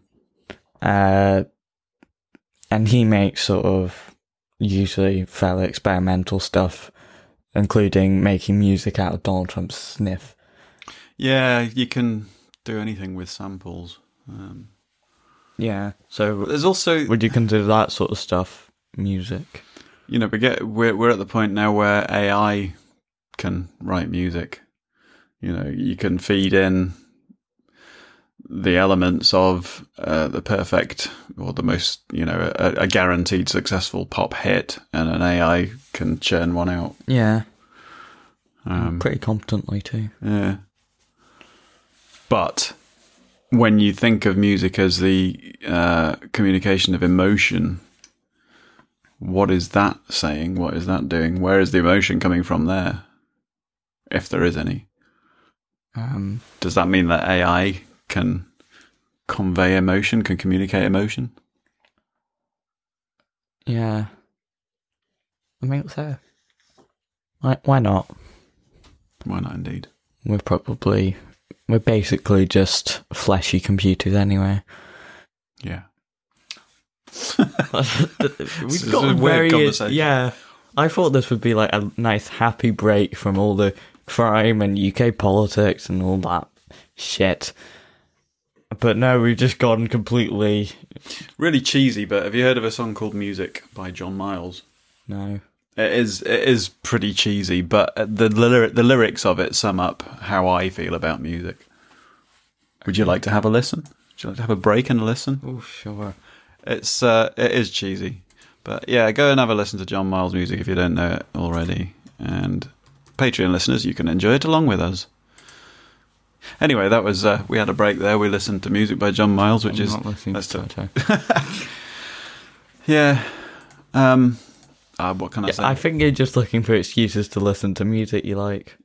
Uh, and he makes sort of usually fairly experimental stuff, including making music out of Donald Trump's sniff. Yeah, you can do anything with samples. Um, Yeah. So, there's also, would you consider that sort of stuff music? you know, we get we're we're at the point now where AI can write music. You know, you can feed in the elements of uh, the perfect or the most, you know, a, a guaranteed successful pop hit, and an AI can churn one out. Yeah. Um, Pretty competently too. Yeah. But when you think of music as the uh, communication of emotion, what is that saying? What is that doing? Where is the emotion coming from there? If there is any. Um, Does that mean that AI can convey emotion, can communicate emotion? yeah. I think so. Why, why not? Why not, indeed? We're probably, we're basically just fleshy computers anyway. Yeah. We've got weird yeah. I thought this would be like a nice happy break from all the crime and UK politics and all that shit. But now we've just gone completely Really cheesy, but have you heard of a song called Music by John Miles? no. It is it is pretty cheesy, but the lyric the lyrics of it sum up how I feel about music. Would you like to have a listen? Would you like to have a break and a listen? Oh sure. It's uh, it is cheesy, but yeah, go and have a listen to John Miles music if you don't know it already. And Patreon listeners, you can enjoy it along with us. Anyway, that was uh, we had a break there. We listened to music by John Miles, which I'm is not listening that's to. Toto. yeah. Um, uh, what can I say? I think you're just looking for excuses to listen to music you like.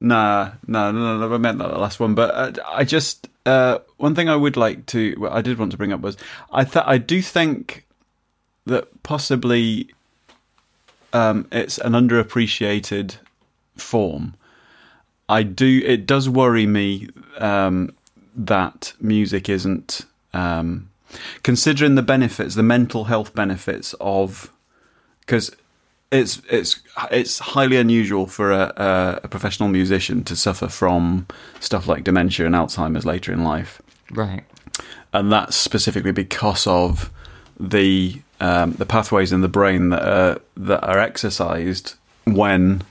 Nah, no, no, no, I meant that the last one. But uh, I just uh, one thing I would like to, well, I did want to bring up was I th- I do think that possibly um, it's an underappreciated form. I do. It does worry me um, that music isn't um, considering the benefits, the mental health benefits of because it's it's it's highly unusual for a, a, a professional musician to suffer from stuff like dementia and Alzheimer's later in life. Right. and that's specifically because of the um, the pathways in the brain that are that are exercised when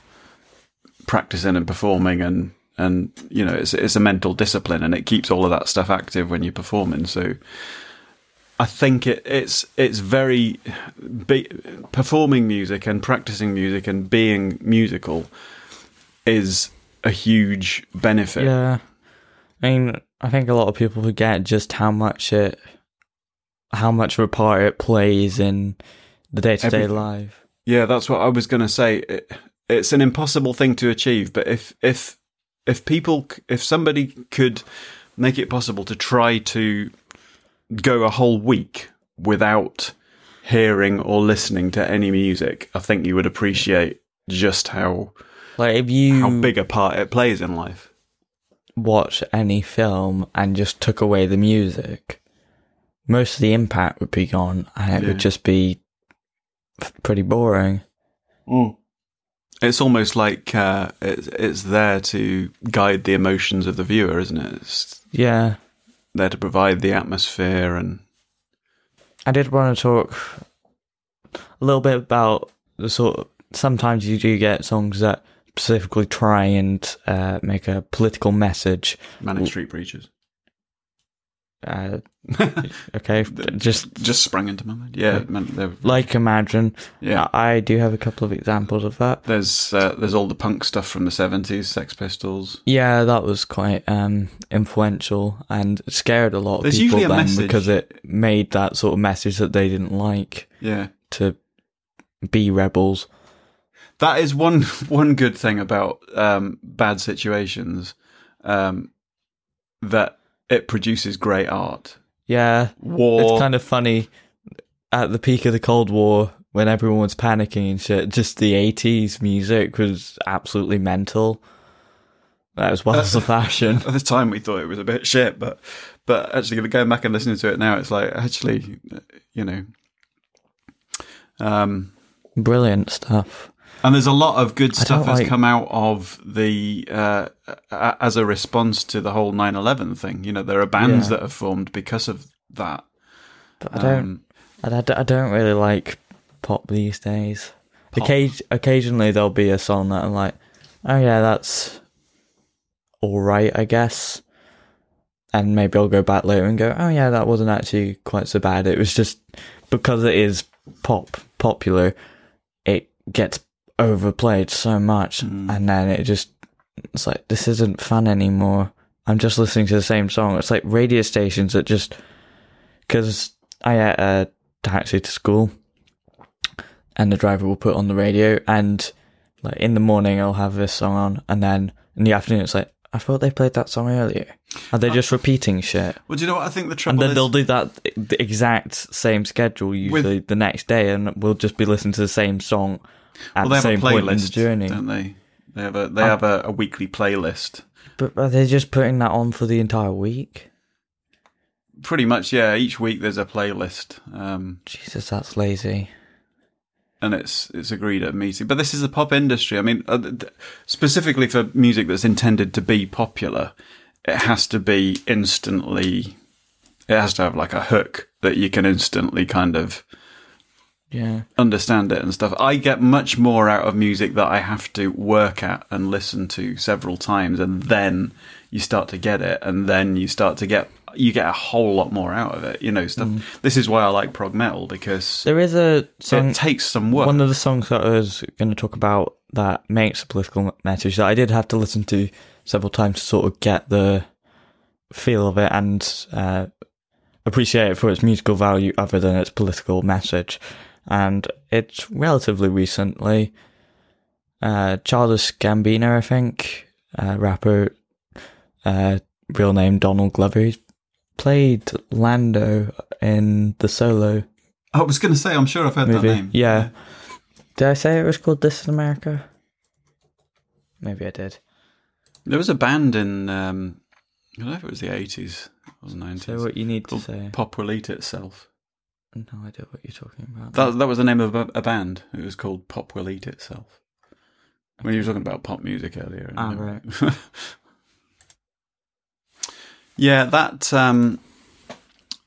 practicing and performing and and you know it's it's a mental discipline and it keeps all of that stuff active when you're performing so I think it, it's it's very be, performing music and practicing music and being musical is a huge benefit. Yeah. I mean, I think a lot of people forget just how much it, how much of a part it plays in the day to day life. Yeah, that's what I was going to say. It, it's an impossible thing to achieve, but if if if people if somebody could make it possible to try to go a whole week without hearing or listening to any music, I think you would appreciate just how Like if you how big a part it plays in life. watch any film and just took away the music, most of the impact would be gone, and it Yeah. would just be pretty boring. Mm. It's almost like uh, it's, it's there to guide the emotions of the viewer, isn't it? It's Yeah, there to provide the atmosphere and I did want to talk a little bit about the sort. Of, sometimes you do get songs that specifically try and uh, make a political message. Manic Street Preachers. Uh, okay, just Just sprang into my mind. Yeah, they're- like Imagine. yeah. I do have a couple of examples of that. There's uh, there's all the punk stuff from the seventies, Sex Pistols. Yeah, that was quite um, influential and scared a lot of There's people then message. because it made that sort of message that they didn't like Yeah, to be rebels. that is one one good thing about um, bad situations, um, that it produces great art. Yeah, War, it's kind of funny at the peak of the Cold War when everyone was panicking and shit. Just the '80s music was absolutely mental. As well as the fashion. at the time we thought it was a bit shit, but but actually going back and listening to it now, it's like actually, you know, um, Brilliant stuff. And there's a lot of good stuff that's like- come out of the uh, as a response to the whole 9/11 thing. You know, there are bands Yeah. that have formed because of that. But I don't. Um, I, I- I don't really like pop these days. Pop. Occasion, occasionally there'll be a song that I'm like, oh yeah, that's all right, I guess. And maybe I'll go back later and go, oh yeah, that wasn't actually quite so bad. It was just because it is pop popular, it gets overplayed so much, mm. and then it just it's like this isn't fun anymore. I'm just listening to the same song. It's like radio stations that just because I get a taxi to school, and the driver will put on the radio, and like in the morning I'll have this song on, and then in the afternoon it's like I thought they played that song earlier. Are they just repeating shit? well, do you know what I think the And then is? they'll do that the exact same schedule usually the next day, and we'll just be listening to the same song at well, they the have a same point in the playlist, journey. don't they? They have a they have a, a weekly playlist. But are they just putting that on for the entire week? Pretty much, yeah. Each week there's a playlist. Um, Jesus, that's lazy. and it's it's agreed at a meeting. But this is the pop industry. I mean, uh, th- specifically for music that's intended to be popular, it has to be instantly. It has to have like a hook that you can instantly kind of Yeah. understand it and stuff. I get much more out of music that I have to work at and listen to several times, and then you start to get it, and then you start to get you get a whole lot more out of it. You know, stuff. This is why I like prog metal because There is a song. it takes some work. One of the songs that I was going to talk about that makes a political message that I did have to listen to several times to sort of get the feel of it and uh, appreciate it for its musical value other than its political message. And it's relatively recently. Uh, Childish Gambino, I think, uh, rapper, uh, real name Donald Glover. Played Lando in the solo I was going to say, I'm sure I've heard movie. that name. Yeah. Did I say it was called This Is America? Maybe I did. There was a band in, um, I don't know if it was the 80s or the 90s. Say what you need to say. Pop Will Eat Itself. No idea what you're talking about. That, that was the name of a, a band. It was called Pop Will Eat Itself. When you were talking about pop music earlier. Ah, right. yeah, that. Um,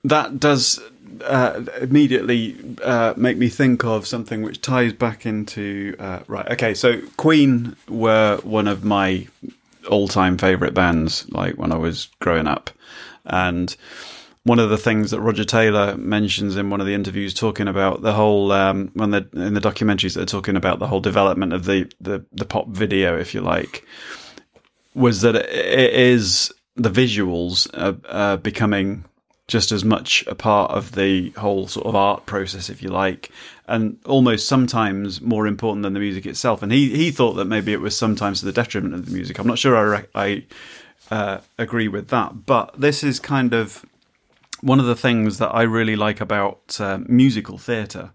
that does uh, immediately uh, make me think of something which ties back into uh, right. Okay, so Queen were one of my all-time favorite bands, like when I was growing up, and one of the things that Roger Taylor mentions in one of the interviews, talking about the whole um, when they in the documentaries, they're talking about the whole development of the the, the pop video, if you like, was that it is the visuals are, becoming just as much a part of the whole sort of art process, if you like, and almost sometimes more important than the music itself. And he he thought that maybe it was sometimes to the detriment of the music. I'm not sure I I uh, agree with that, but this is kind of one of the things that I really like about uh, musical theatre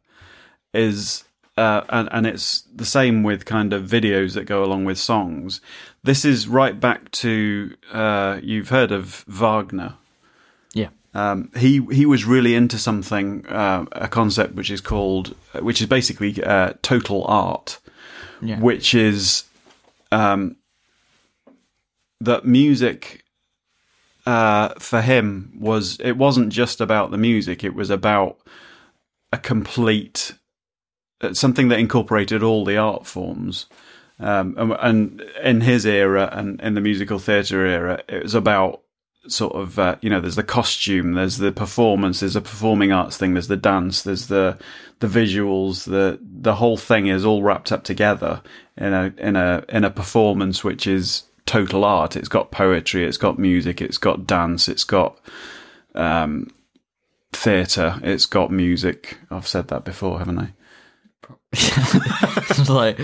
is. Uh, and, and it's the same with kind of videos that go along with songs. This is right back to uh, you've heard of Wagner, Yeah. um, he he was really into something, uh, a concept which is called, which is basically uh, total art, Yeah. which is um, that music uh, for him was it wasn't just about the music; it was about a complete uh, something that incorporated all the art forms. Um, and, and in his era and in the musical theatre era, it was about sort of uh, you know there's the costume there's the performance there's a performing arts thing there's the dance there's the the visuals the the whole thing is all wrapped up together in a in a in a performance which is total art it's got poetry it's got music it's got dance it's got um theater it's got music i've said that before haven't i like,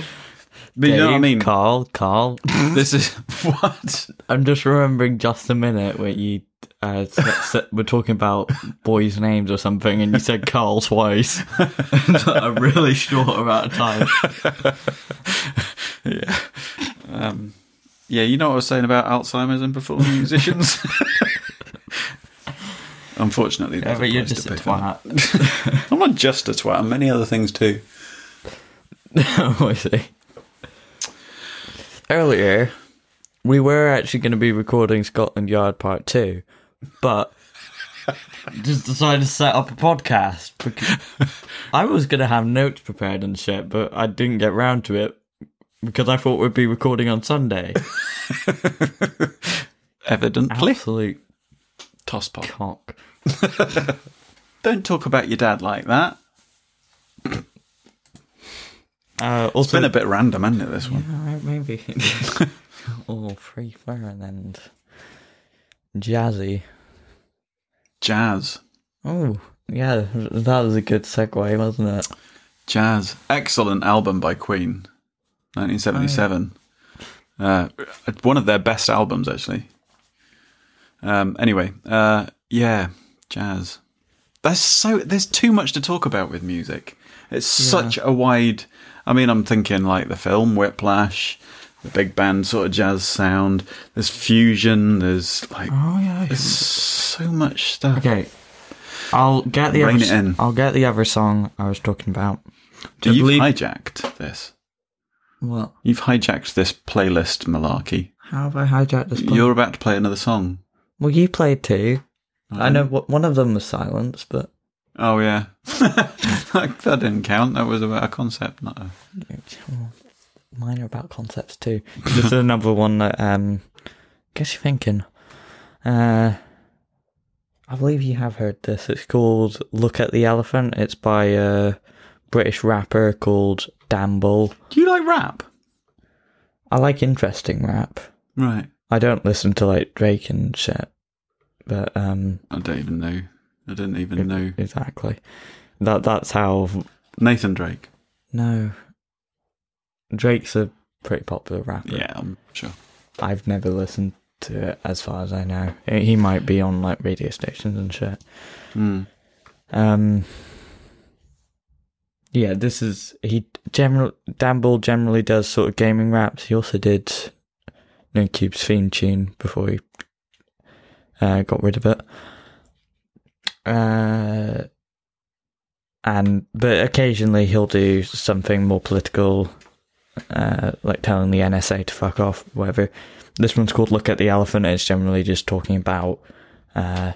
but you know what i mean Carl, Carl. this is what I'm just remembering just a minute where you uh, were talking about boys' names or something, and you said Carl twice. a really short amount of time. yeah um yeah you know what i was saying about alzheimer's and performing musicians Unfortunately, Yeah, but you're just a twat. I'm not just a twat. I'm many other things too. Oh, I see. Earlier, we were actually going to be recording Scotland Yard Part 2, but just decided to set up a podcast because I was going to have notes prepared and shit, but I didn't get round to it because I thought we'd be recording on Sunday. Evidently, Absolute toss pot. cock. Don't talk about your dad like that. Uh, It's also, been a bit random, hasn't it? This one. Alright, maybe. oh, free flowing and jazzy. Jazz, Oh, yeah, that was a good segue, wasn't it? jazz. Excellent album by Queen, 1977. Uh, one of their best albums, actually. Um, anyway, uh, yeah, jazz. There's so there's too much to talk about with music. It's such a wide. I mean, I'm thinking like the film Whiplash, the big band sort of jazz sound. There's fusion. There's like Oh yeah. there's so much stuff. Okay, I'll get the other. I'll get the other song I was talking about. I You've hijacked this. What? You've hijacked this playlist malarkey. How have I hijacked this? You're about to play another song. Well, you played two. I know what one of them was silence, but Oh yeah, that, that didn't count. That was about a concept, not a. mine are about concepts too. this is another one that um, guess you're thinking. Uh, I believe you have heard this. It's called "Look at the Elephant." It's by a British rapper called Dan Bull. Do you like rap? I like interesting rap. Right. I don't listen to like Drake and shit, but um, I don't even know. I didn't even know exactly. That that's how. Nathan Drake. No, Drake's a pretty popular rapper. Yeah, I'm sure. I've never listened to it as far as I know. He might be on like radio stations and shit. Hmm. Um, yeah, this is he general Dan Bull generally does sort of gaming raps. He also did Nerd Cubed's theme tune before he uh, got rid of it. Uh, and but occasionally he'll do something more political, uh, like telling the NSA to fuck off, whatever. This one's called "Look at the Elephant." It's generally just talking about uh,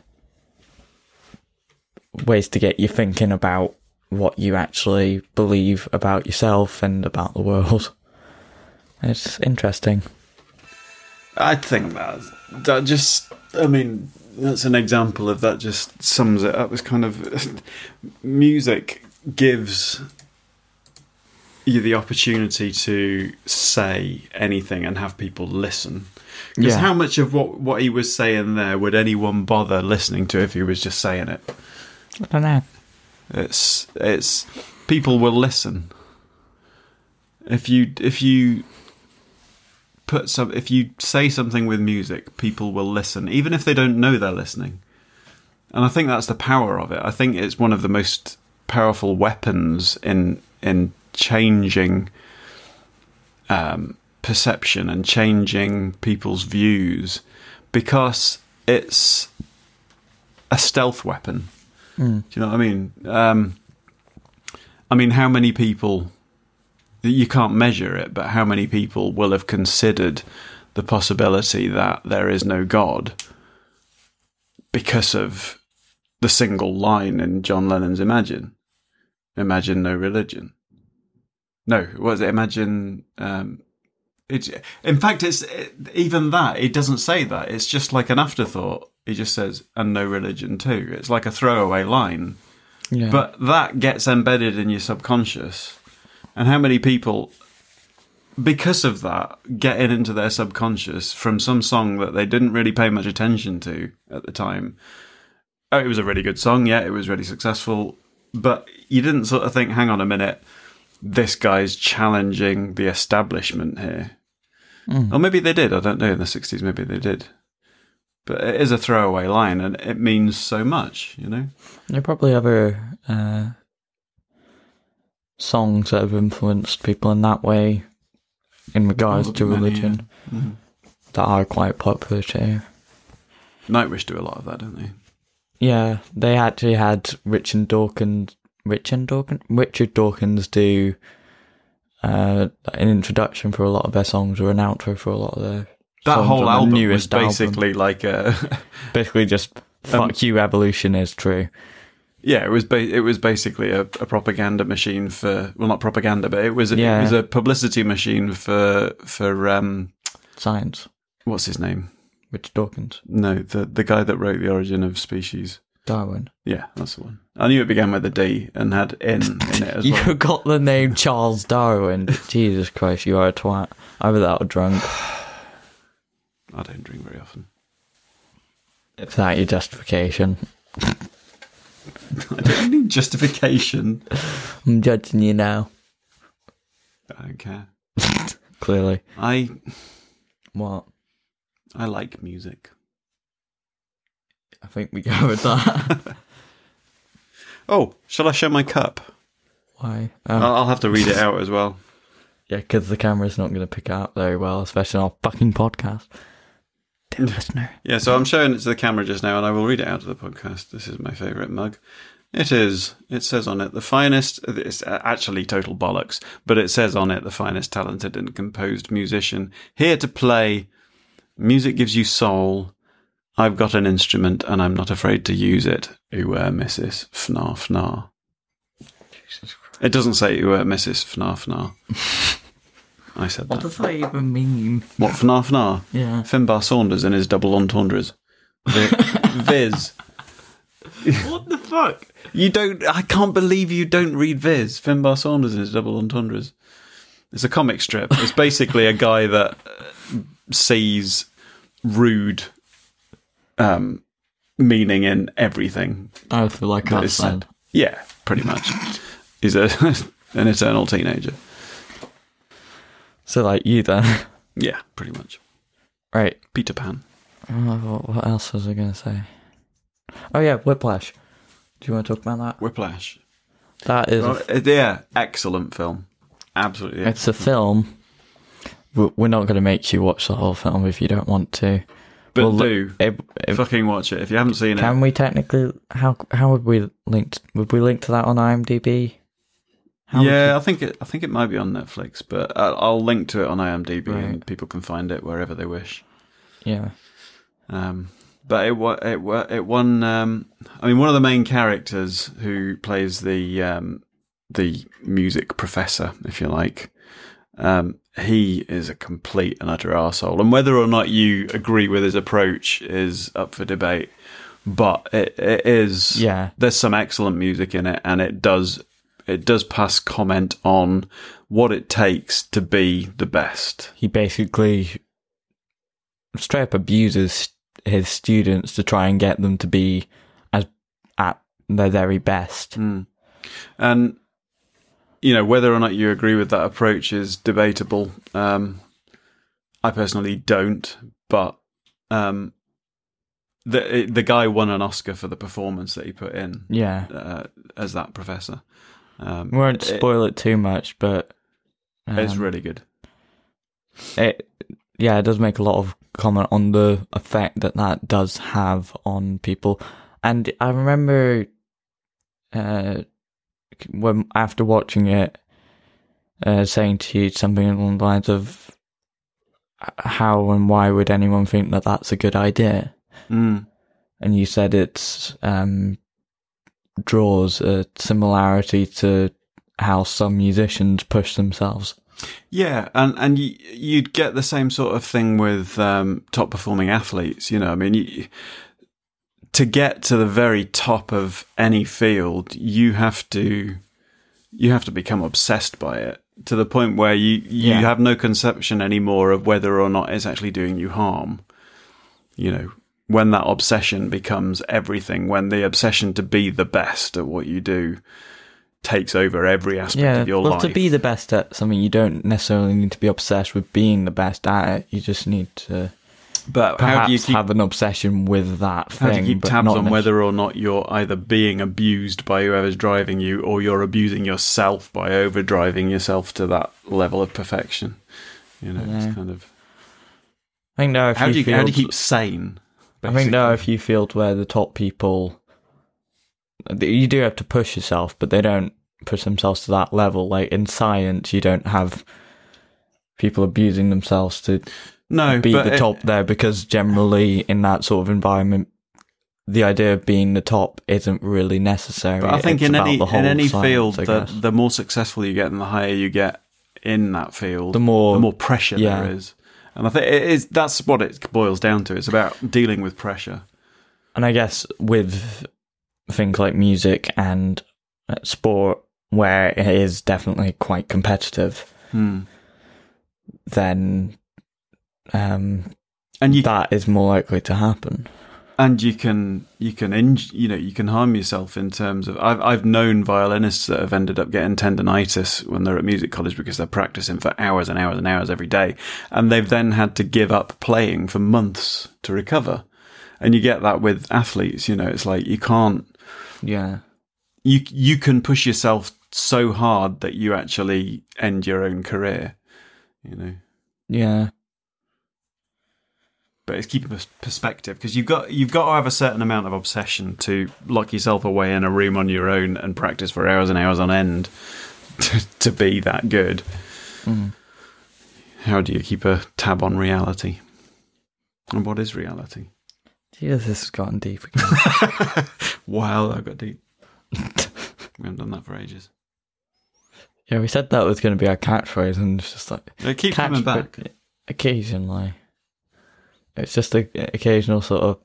ways to get you thinking about what you actually believe about yourself and about the world. It's interesting. I think that that just. I mean, that's an example of that. Just sums it up. It's kind of music gives you the opportunity to say anything and have people listen. Because Yeah. how much of what what he was saying there would anyone bother listening to if he was just saying it? I don't know. It's it's people will listen. If you if you put some if you say something with music, people will listen, even if they don't know they're listening. And I think that's the power of it. I think it's one of the most powerful weapons in in changing um, perception and changing people's views because it's a stealth weapon. Do you know what I mean? Um, I mean, how many people? You can't measure it, but how many people will have considered the possibility that there is no God because of the single line in John Lennon's Imagine? Imagine no religion. No, what was it? Imagine. Um, it's, in fact, it's even that. It doesn't say that. It's just like an afterthought. He just says, and no religion too. It's like a throwaway line. Yeah. But that gets embedded in your subconscious. And how many people, because of that, get it into their subconscious from some song that they didn't really pay much attention to at the time? Oh, it was a really good song. Yeah, it was really successful. But you didn't sort of think, hang on a minute, this guy's challenging the establishment here. Or maybe they did. I don't know. In the 60s, maybe they did. But it is a throwaway line and it means so much, you know? There are probably other uh, songs that have influenced people in that way in regards to Many, religion that are quite popular too. Nightwish do a lot of that, don't they? Yeah, they actually had Richard Dawkins, Richard Dawkins, Richard Dawkins do uh, an introduction for a lot of their songs or an outro for a lot of their. That whole album was newest album. basically like a basically just fuck Um, you, evolution is true. yeah, it was ba- it was basically a, a propaganda machine for well, not propaganda, but it was a, Yeah. it was a publicity machine for for um Science, what's his name? Richard Dawkins, No, the the guy that wrote the Origin of Species. Darwin. Yeah, that's the one. I knew it began with a D and had N in it as You well. forgot the name Charles Darwin. Jesus Christ, you are a twat. Either that or drunk. I don't drink very often. Is that your justification? I don't need justification. I'm judging you now. I don't care. Clearly. I What? I like music. I think we with that. Oh, shall I show my cup? Why? Oh, I'll, I'll have to read it out as well. yeah, because the camera's not going to pick up very well, especially on our fucking podcast. Dear listener. Yeah, so I'm showing it to the camera just now, and I will read it out to the podcast. This is my favourite mug. It is. It says on it the finest. It's actually total bollocks, but it says on it the finest talented and composed musician here to play. Music gives you soul. I've got an instrument, and I'm not afraid to use it. Uwe Mrs. Fnar Fnar. It doesn't say Uwe Mrs. Fnar Fnar. I said What that. does that even mean? What Fnar Fnar? Yeah. Finbar Saunders and his double entendres. Vi- Viz. What the fuck? You don't. I can't believe you don't read Viz. Finbar Saunders and his double entendres. It's a comic strip. It's basically a guy that uh, sees rude um, meaning in everything. I feel like that that's said. Yeah, pretty much. He's a an eternal teenager. So, like, you then. Yeah, pretty much. right. Peter Pan. Oh, what- else was I going to say? Oh, yeah, Whiplash. Do you want to talk about that? Whiplash. That is. Oh, uh, yeah, excellent film. Absolutely. It's a film. We're not going to make you watch the whole film if you don't want to. But Well, do If, if, fucking watch it if you haven't seen it. can we technically? How how would we link? Would we link to that on IMDb? How yeah, I think it. I think it might be on Netflix, but I'll, I'll link to it on IMDb, and people can find it wherever they wish. yeah. Um, but it it it won. Um, I mean, one of the main characters who plays the um, the music professor, if you like, um, he is a complete and utter asshole, And whether or not you agree with his approach is up for debate. But it, it is. Yeah. There's some excellent music in it, and it does it does pass comment on what it takes to be the best. He basically straight up abuses his students to try and get them to be as at their very best. And you know whether or not you agree with that approach is debatable. Um, I personally don't, but um, the the guy won an Oscar for the performance that he put in Yeah. uh, as that professor. Um, We won't spoil it too much, but it's um, really good. it yeah it does make a lot of comment on the effect that that does have on people and i remember uh when after watching it uh saying to you something along the lines of how and why would anyone think that that's a good idea Mm. and you said it's um draws a similarity to how some musicians push themselves Yeah, and and you, you'd get the same sort of thing with um, top performing athletes. You know, I mean, you, to get to the very top of any field, you have to you have to become obsessed by it to the point where you you Yeah. have no conception anymore of whether or not it's actually doing you harm. You know, when that obsession becomes everything, when the obsession to be the best at what you do takes over every aspect Yeah, of your well, life. to be the best at something, you don't necessarily need to be obsessed with being the best at it. You just need to but perhaps how do you keep have an obsession with that thing? How do you keep tabs on whether or not you're either being abused by whoever's driving you or you're abusing yourself by overdriving yourself to that level of perfection? You know, Yeah. it's kind of I think a how do you how do you keep sane? I think there are a basically? few fields where the top people, you do have to push yourself, but they don't push themselves to that level. Like in science, you don't have people abusing themselves to no be the it- top there because generally in that sort of environment, the idea of being the top isn't really necessary. But I think It's in any in any science, field, the the more successful you get and the higher you get in that field, The more- the more pressure yeah. there is. And I think it is that's what it boils down to. It's about dealing with pressure. And I guess with things like music and uh, sport, where it is definitely quite competitive, Hmm. then um, And you that is more likely to happen. and you can you can inj- you know you can harm yourself in terms of I've I've known violinists that have ended up getting tendonitis when they're at music college because they're practicing for hours and hours and hours every day and they've then had to give up playing for months to recover and you get that with athletes you know it's like you can't Yeah. you you can push yourself so hard that you actually end your own career you know Yeah. But it's keeping perspective because you've got you've got to have a certain amount of obsession to lock yourself away in a room on your own and practice for hours and hours on end to, to be that good. Mm. How do you keep a tab on reality? And what is reality? Jesus, this has gotten deep. Wow, that got deep. we haven't done that for ages. yeah, we said that was going to be our catchphrase, and it's just like It keeps coming back. Occasionally, it's just a occasional sort of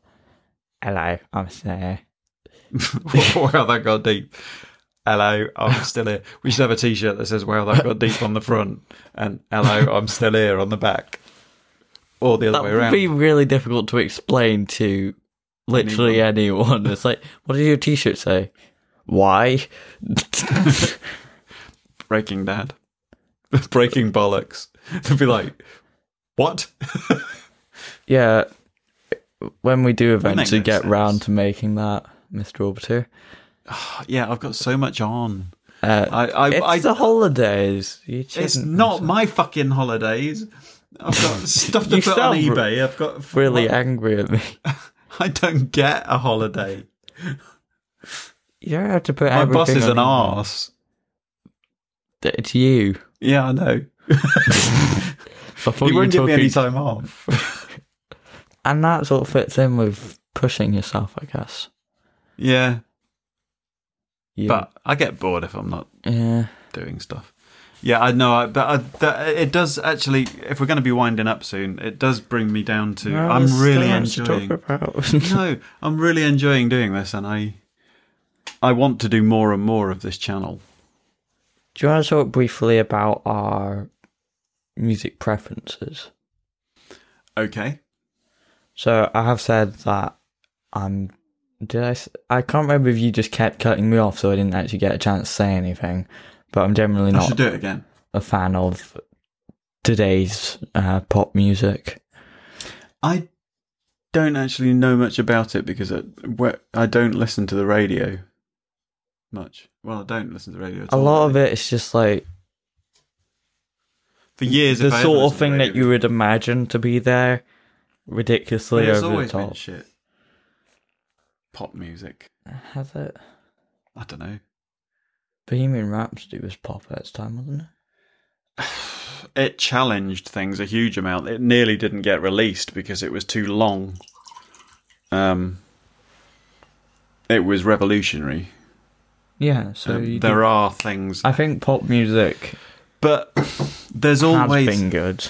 "Hello, I'm there." wow, that got deep. Hello, I'm still here. We should have a T-shirt that says "Wow, that got deep" on the front, and "Hello, I'm still here" on the back, or the other That way around. would be really difficult to explain to literally anyone. It's like, what does your T-shirt say? Why? Breaking Dad, breaking bollocks. They'd be like, "What?" Yeah, when we do eventually get sense. round to making that, Mister Orbiter, yeah, I've got so much on. uh, I, I, it's I the holidays. You it's shouldn't- my fucking holidays. I've got stuff to put on eBay. I've got really angry at me. I don't get a holiday. You don't have to put My boss is an on arse. It's you. Yeah, I know. I thought He you were won't give me any time off. And that sort of fits in with pushing yourself, I guess. Yeah, You, but I get bored if I'm not yeah, doing stuff. Yeah, I know, I, but I, that, it does actually. If we're going to be winding up soon, it does bring me down to. Well, I'm really still lots to enjoying. no, I'm really enjoying doing this, and I, I want to do more and more of this channel. Do you want to talk briefly about our music preferences? Okay. So I have said that I'm. Did I? I can't remember if you just kept cutting me off, so I didn't actually get a chance to say anything. But I'm generally I not should do it again. a fan of today's uh, pop music. I don't actually know much about it because I, I don't listen to the radio much. Well, I don't listen to the radio. At A lot of it is just like for years. the I sort of thing that you would imagine to be there, ridiculously over the always been top. shit. Pop music. Has it? I don't know. Bohemian Rhapsody was pop at its time, wasn't it? It challenged things a huge amount. It nearly didn't get released because it was too long. Um, it was revolutionary. Yeah. So Um, you there do- are things, I think pop music but there's has always. been good.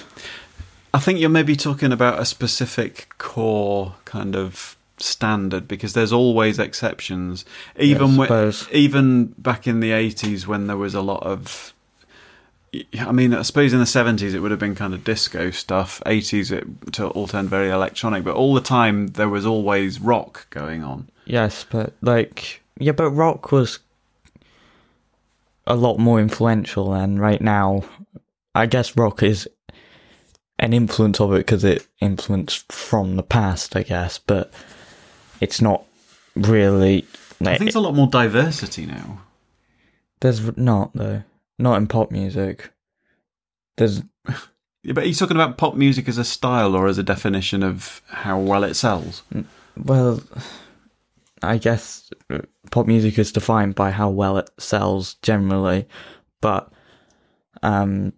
I think you're maybe talking about a specific core kind of standard because there's always exceptions. Even I when, even back in the 80s when there was a lot of I mean, I suppose in the 70s it would have been kind of disco stuff. 80s it t- all turned very electronic, but all the time there was always rock going on. Yes, but like yeah, but rock was a lot more influential than right now. I guess rock is an influence of it because it influenced from the past, I guess, but it's not really. I think there's a lot more diversity now. there's not though, not in pop music. There's Yeah, but are you talking about pop music as a style or as a definition of how well it sells? well, I guess uh, pop music is defined by how well it sells generally, but um,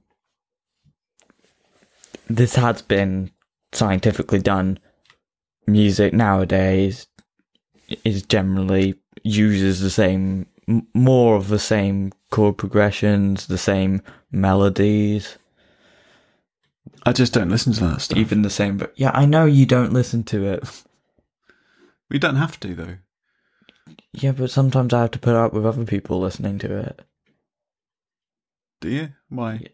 this has been scientifically done. Music nowadays is generally uses the same, more of the same chord progressions, the same melodies, I just don't listen to that stuff. even the same. But yeah, I know you don't listen to it. we don't have to though. Yeah, but sometimes I have to put up with other people listening to it. Do you? Why?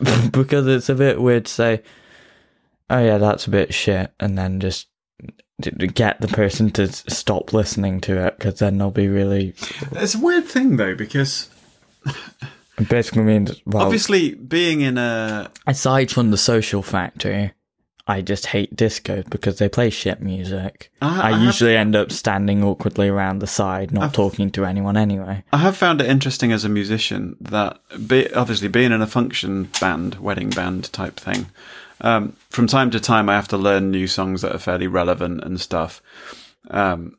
because it's a bit weird to say, oh yeah, that's a bit shit, and then just get the person to stop listening to it, because then they'll be really. It's a weird thing though because it Basically means, well, obviously being in a aside from the social factor, I just hate disco because they play shit music. I- I, I have- usually end up standing awkwardly around the side, not talking to anyone anyway. I have found it interesting as a musician that, be, obviously, being in a function band, wedding band type thing, um, from time to time I have to learn new songs that are fairly relevant and stuff. Um,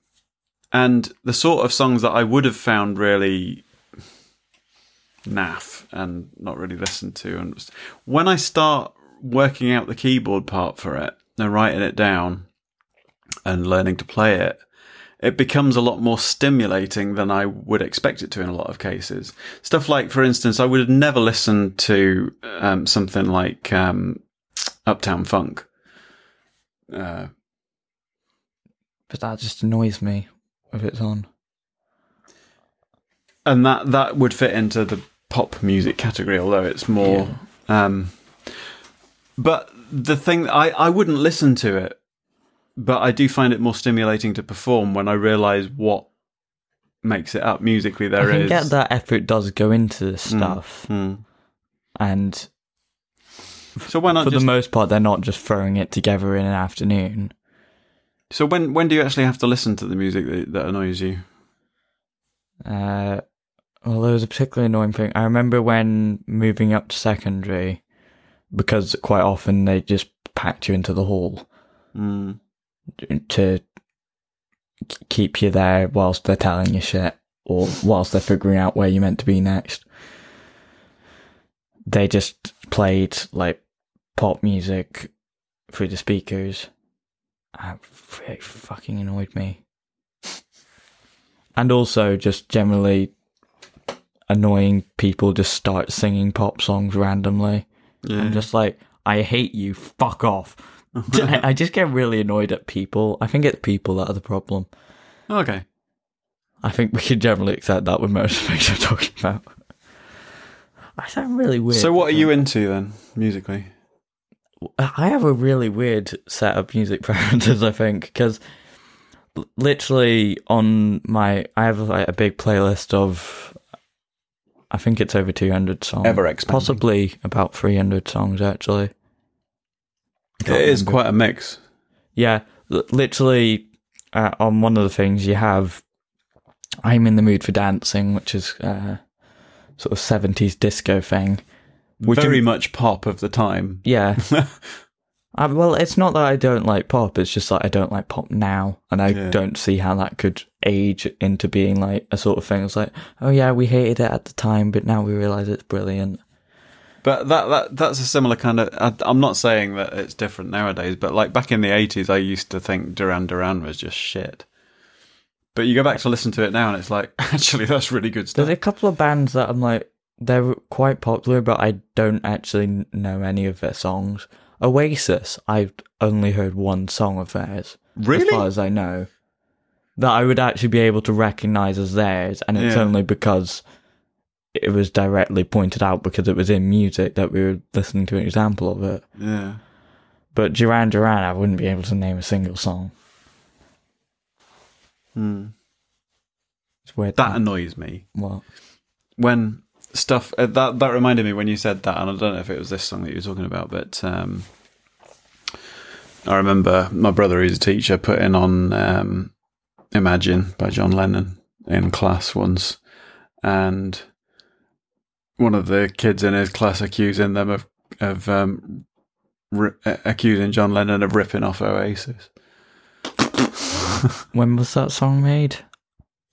and the sort of songs that I would have found really naff and not really listened to, and when I start working out the keyboard part for it and writing it down and learning to play it, it becomes a lot more stimulating than I would expect it to in a lot of cases. Stuff like, for instance, I would have never listened to um, something like um, Uptown Funk. Uh, But that just annoys me if it's on. and that that would fit into the pop music category, although it's more. Um, but the thing I I wouldn't listen to it, but I do find it more stimulating to perform when I realise what makes it up musically. There I can is. get that effort does go into this stuff, Hmm. and So why not for just the most part, they're not just throwing it together in an afternoon. So when when do you actually have to listen to the music that, that annoys you? Uh, well, there was a particularly annoying thing. I remember when moving up to secondary, because quite often they just packed you into the hall Mm. to keep you there whilst they're telling you shit or whilst they're figuring out where you're meant to be next. They just played like pop music through the speakers That really fucking annoyed me. And also just generally annoying people just start singing pop songs randomly. Yeah. I'm just like, I hate you, fuck off. I I just get really annoyed at people. I think it's people that are the problem. okay. I think we can generally accept that with most things I'm talking about. I sound really weird. So, what are you into then, musically? I have a really weird set of music preferences, I think, because literally on my, I have like a big playlist of, I think it's over 200 songs. Ever expanding. Possibly about 300 songs, actually. It is quite a mix. Yeah, l- literally uh, on one of the things you have I'm in the mood for dancing, which is uh, sort of 70s disco thing. Which Very am- much pop of the time. Yeah. uh, well, it's not that I don't like pop, it's just that I don't like pop now. And I Yeah. don't see how that could age into being like a sort of thing. It's like, oh yeah, we hated it at the time, but now we realize it's brilliant. But that that that's a similar kind of. I, I'm not saying that it's different nowadays, but like back in the 80s, I used to think Duran Duran was just shit. But you go back to listen to it now, and it's like, actually, that's really good stuff. There's a couple of bands that I'm like, they're quite popular, but I don't actually know any of their songs. Oasis, I've only heard one song of theirs. Really? As far as I know. That I would actually be able to recognize as theirs, and it's Yeah. only because it was directly pointed out because it was in music that we were listening to an example of it. Yeah. But Duran Duran, I wouldn't be able to name a single song. Hmm. It's weird. That annoys me what? when stuff uh, that that reminded me when you said that, and I don't know if it was this song that you were talking about, but um, I remember my brother, who's a teacher, putting on um, "Imagine" by John Lennon in class once, and one of the kids in his class accusing them of of um, ri- uh, accusing John Lennon of ripping off Oasis. When was that song made?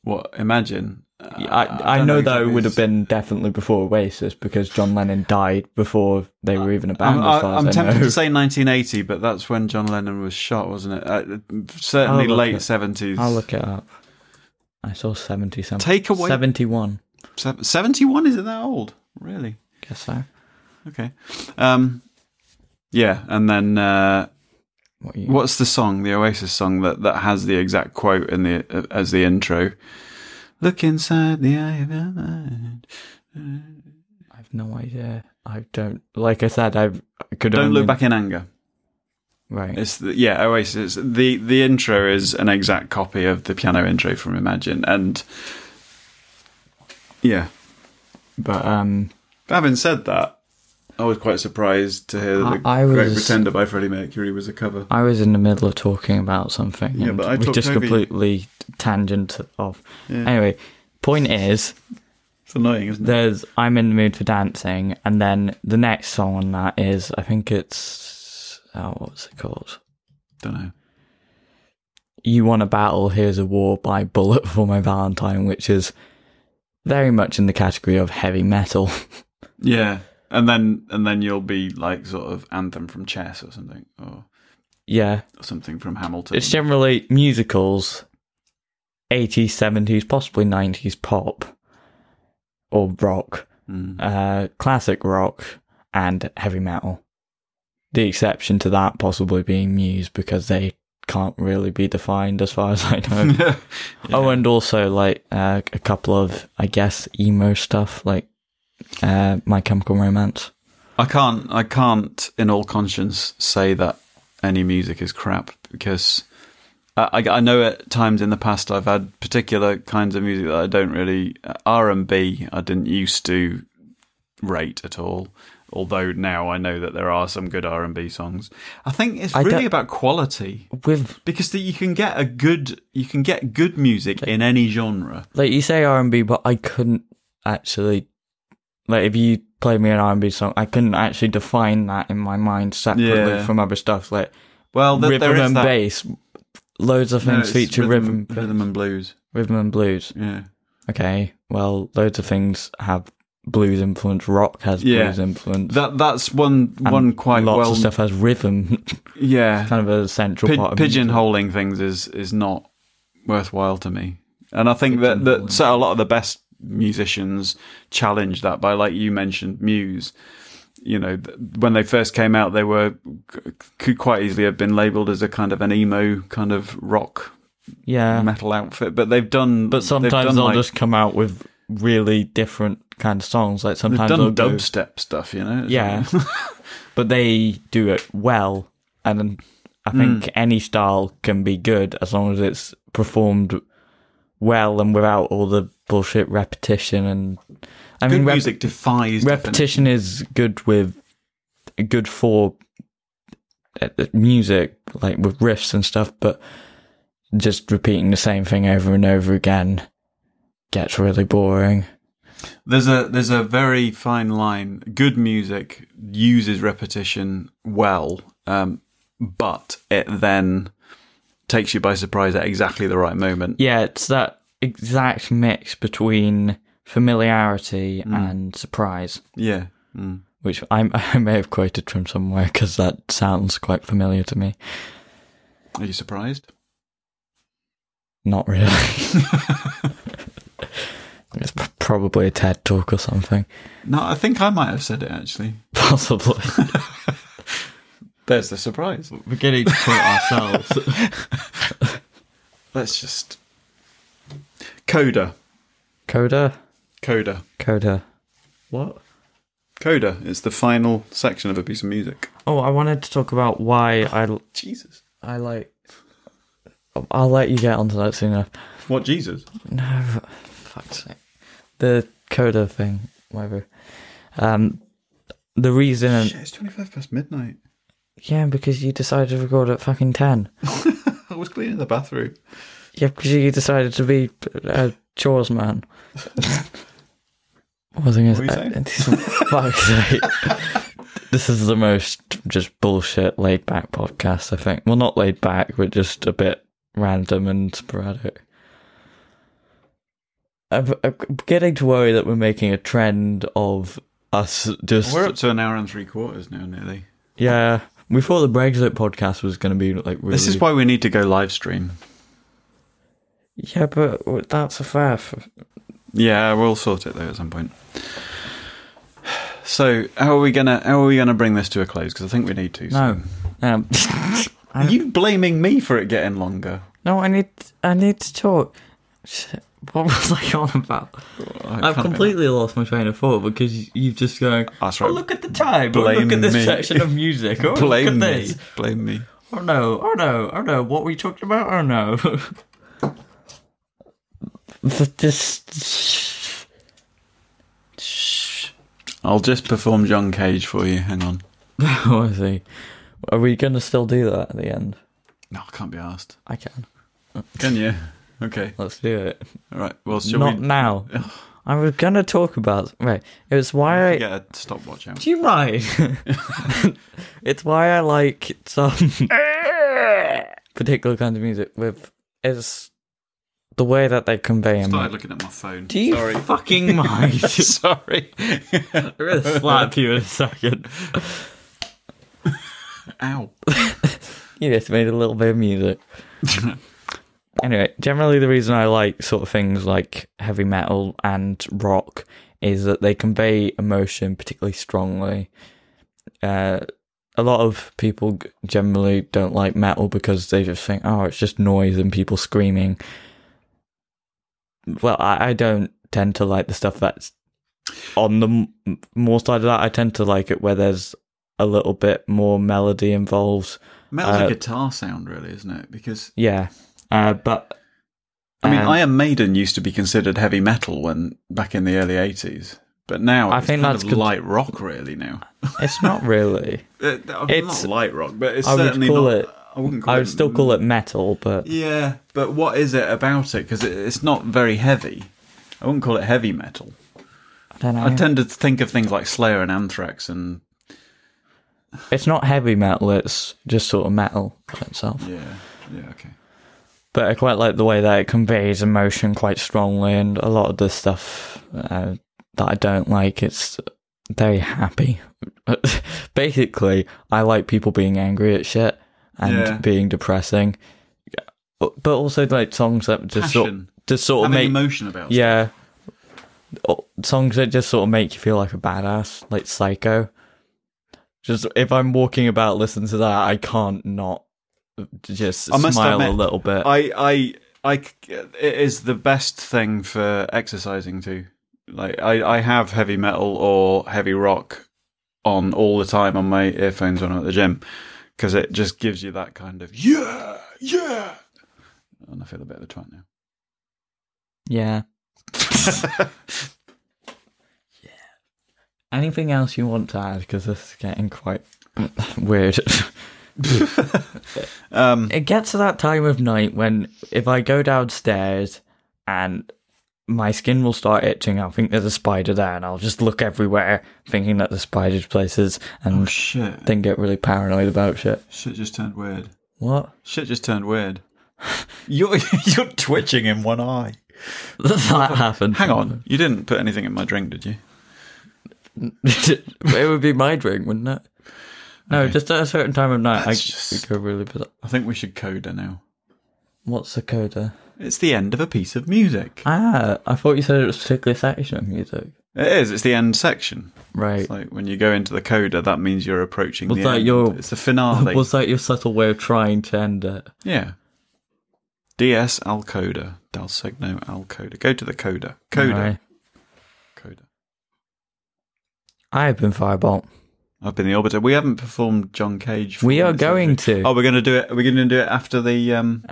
What? Imagine. Yeah, Uh, I, I know it would have been definitely before Oasis because John Lennon died before they were even a band. I'm, as far I'm as I tempted to say 1980, but that's when John Lennon was shot, wasn't it? Uh, certainly late it- 70s. I'll look it up. I saw seventy something. Take away- seventy-one. 71? Is it that old? Really? Guess so. Okay. Um, yeah, and then uh, What what's the song, the Oasis song that, that has the exact quote in the as the intro? Look inside the eye of your mind. I've no idea. I don't. Like I said, I've, I could Don't only, look back in anger. Right. It's the, yeah, Oasis. The the intro is an exact copy of the piano intro from Imagine, and yeah. But um, Having said that, I was quite surprised to hear that the I- I Great was- Pretender by Freddie Mercury was a cover. I was in the middle of talking about something. Yeah, but I we talked just over you. completely tangent off. Yeah. Anyway, point is, It's annoying, isn't it? there's I'm in the mood for dancing, and then the next song on that is I think it's oh what's it called? Don't know. You Want a Battle, Here's a War by Bullet for My Valentine, which is very much in the category of heavy metal. Yeah, and then and then you'll be like sort of anthem from Chess or something, or, yeah, or something from Hamilton. it's generally musicals, 80s, 70s, possibly 90s pop or rock, Mm. uh, classic rock, and heavy metal. The exception to that possibly being Muse because they can't really be defined as far as I know. Oh, and also like uh, a couple of, I guess, emo stuff like uh, My Chemical Romance. I can't. I can't, in all conscience, say that any music is crap because I, I, I know at times in the past I've had particular kinds of music that I don't really R and B. I didn't used to rate at all. Although now I know that there are some good R and B songs. I think it's I really about quality With because the, you can get a good you can get good music in any genre. like you say R and B, but I couldn't actually like if you played me an R and B song, I couldn't actually define that in my mind separately Yeah. from other stuff like Well, th- rhythm there is and that. bass. Loads of things it's feature rhythm, rhythm, rhythm and blues. rhythm and blues. Yeah. Okay, well, loads of things have blues influence. Rock has Yeah. blues influence. That that's one and one quite lots well. of stuff has rhythm. Yeah, kind of a central Pi- part of pigeonholing things is is not worthwhile to me, and I think that that so a lot of the best musicians challenge that by, like you mentioned, Muse. You know, when they first came out, they were could quite easily have been labelled as a kind of an emo kind of rock Yeah, metal outfit, but they've done. but sometimes done, they'll like, just come out with really different kind of songs. Like they've sometimes done they'll go, dubstep stuff. You know, Yeah. but they do it well, and I think Hmm. any style can be good as long as it's performed well and without all the bullshit repetition. And I good mean, rep- music defies repetition is good with good for uh, music, like with riffs and stuff, but just repeating the same thing over and over again gets really boring. There's a there's a very fine line. Good music uses repetition well, um, but it then takes you by surprise at exactly the right moment. Yeah, it's that exact mix between familiarity and surprise, Yeah. Mm. which I, I may have quoted from somewhere because that sounds quite familiar to me. Are you surprised? Not really. it's probably a TED talk or something. No, I think I might have said it actually. Possibly. There's the surprise. We're getting to quote ourselves. Let's just Coda. Coda? Coda. Coda. What? Coda is the final section of a piece of music. Oh, I wanted to talk about why I, Jesus. I like. I'll let you get onto that soon enough. What Jesus? No, fuck's sake. The coda thing, whatever. Um, the reason, Shit, it's twenty five past midnight. Yeah, because you decided to record at fucking ten. I was cleaning the bathroom. Yeah, because you decided to be a chores man. what was I What were you going to say? Fuck's sake. This is the most just bullshit laid back podcast, I think. Well, not laid back, but just a bit random and sporadic. I'm, I'm getting to worry that we're making a trend of us just. We're up to an hour and three quarters now, nearly. yeah. We thought the Brexit podcast was going to be like really. This is why we need to go live stream. Yeah, but that's a faff. Yeah, we'll sort it though at some point. So, how are we gonna how are we gonna bring this to a close? Because I think we need to. so- No. Um, Are you blaming me for it getting longer? No, I need I need to talk. What was I on about? I I've completely lost my train of thought because you've just going. Ah, that's Oh, look at the time. Oh, Blame look at this me. section of music. Oh. Blame look at me. Blame me. Oh no! Oh no! Oh no! What were you talking about? Oh no! This. I'll just perform John Cage for you. Hang on. Oh, I see. Are we going to still do that at the end? No, I can't be asked. I can. Can you? Okay. Let's do it. All right. Well, shall Not we now. I was going to talk about. Right. It was why I. get a stopwatch out? Do you mind? it's why I like some particular kind of music with is the way that they convey I started looking at my phone. Do you Sorry. fucking mind? Sorry. I'm gonna slap you in a second. Ow. You just made a little bit of music. Anyway, generally the reason I like sort of things like heavy metal and rock is that they convey emotion particularly strongly. Uh, a lot of people generally don't like metal because they just think, oh, it's just noise and people screaming. Well, I, I don't tend to like the stuff that's on the m- more side of that. I tend to like it where there's a little bit more melody involved. Metal's Uh, a guitar sound, really, isn't it? Because Yeah. Uh, but I mean, um, Iron Maiden used to be considered heavy metal when back in the early eighties, but now I it's think kind that's of good- light rock, really. Now it's not really. Uh, not It's- light rock, but it's I would certainly call not. it- I wouldn't call I it. would still call it metal, but Yeah, but what is it about it? Because it, it's not very heavy. I wouldn't call it heavy metal. I don't know. I tend to think of things like Slayer and Anthrax, and it's not heavy metal. It's just sort of metal itself. yeah, yeah, okay. But I quite like the way that it conveys emotion quite strongly, and a lot of the stuff uh, that I don't like. It's very happy. Basically, I like people being angry at shit and Yeah. being depressing, but also like songs that just sort just sort of Having make emotion about. yeah o- songs that just sort of make you feel like a badass, like Psycho. Just if I'm walking about listening to that, I can't not just I must smile a little bit. I, I, I, it is the best thing for exercising too. Like I, I have heavy metal or heavy rock on all the time on my earphones when I'm at the gym because it just gives you that kind of yeah, yeah. And I feel a bit of a twat now. yeah. yeah. Anything else you want to add? Because this is getting quite weird. Um, it gets to that time of night when if I go downstairs and my skin will start itching, I'll think there's a spider there, and I'll just look everywhere, thinking that the spider's places, and oh shit! then get really paranoid about shit. Shit just turned weird. What? Shit just turned weird. You're you're twitching in one eye. that happened. Hang on, you didn't put anything in my drink, did you? it would be my drink, wouldn't it? No, Okay. just at a certain time of night, I just- go really bizarre. I think we should coda now. What's a coda? It's the end of a piece of music. Ah, I thought you said it was a particular section of music. It is. It's the end section. Right. It's like when you go into the coda, that means you're approaching Was the that end. your- It's the finale. Was that your subtle way of trying to end it? yeah. DS al coda. Dal segno al coda. Go to the coda. Coda. Right. Coda. I have been Firebolt. I've been the orbiter. We haven't performed John Cage. We are going to. Oh, we're going to do it. We're going to do it after the. um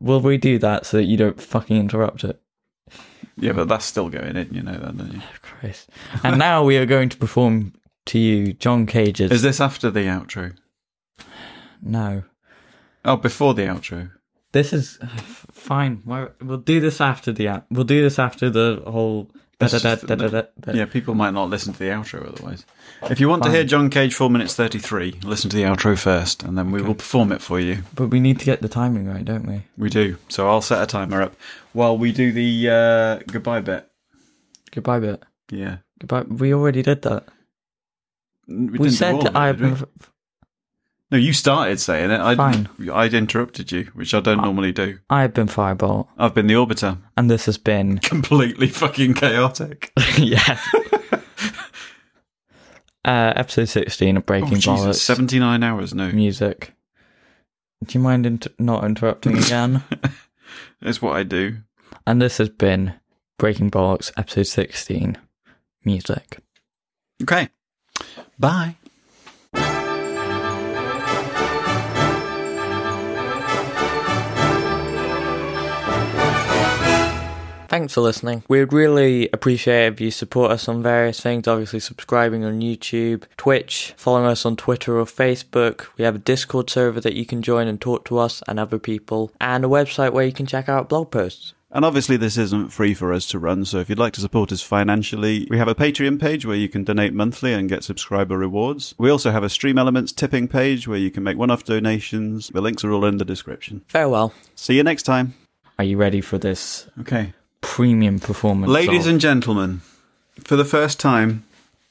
We'll redo that so that you don't fucking interrupt it. Yeah, but that's still going in. You know that, don't you? Christ. And now we are going to perform to you John Cage's. Is this after the outro? no. Oh, before the outro. This is fine. Why- We'll do this after the. We'll do this after the whole. Yeah, people might not listen to the outro otherwise. If you want to hear John Cage 4 minutes 33, listen to the outro first, and then we will perform it for you. But we need to get the timing right, don't we? We do. So I'll set a timer up while we do the uh, goodbye bit. Goodbye, bit. Yeah. Goodbye. We already did that. We, We, said all I. we? No, you started saying it. I, Fine. I'd interrupted you, which I don't normally do. I have been Firebolt, I've been the orbiter. and this has been Completely fucking chaotic. yeah. uh, episode sixteen of Oh, Breaking Jesus. Bollocks 79 hours, no. music. Do you mind inter- not interrupting again? That's what I do. and this has been Breaking Bollocks, episode sixteen, music. Okay. Bye. Thanks for listening. We'd really appreciate if you support us on various things, obviously subscribing on YouTube, Twitch, following us on Twitter or Facebook. We have a Discord server that you can join and talk to us and other people, and a website where you can check out blog posts. And obviously, this isn't free for us to run, so if you'd like to support us financially, we have a Patreon page where you can donate monthly and get subscriber rewards. We also have a StreamElements tipping page where you can make one off donations. The links are all in the description. Farewell. See you next time. Are you ready for this Okay. Premium performance? Ladies of- and gentlemen, for the first time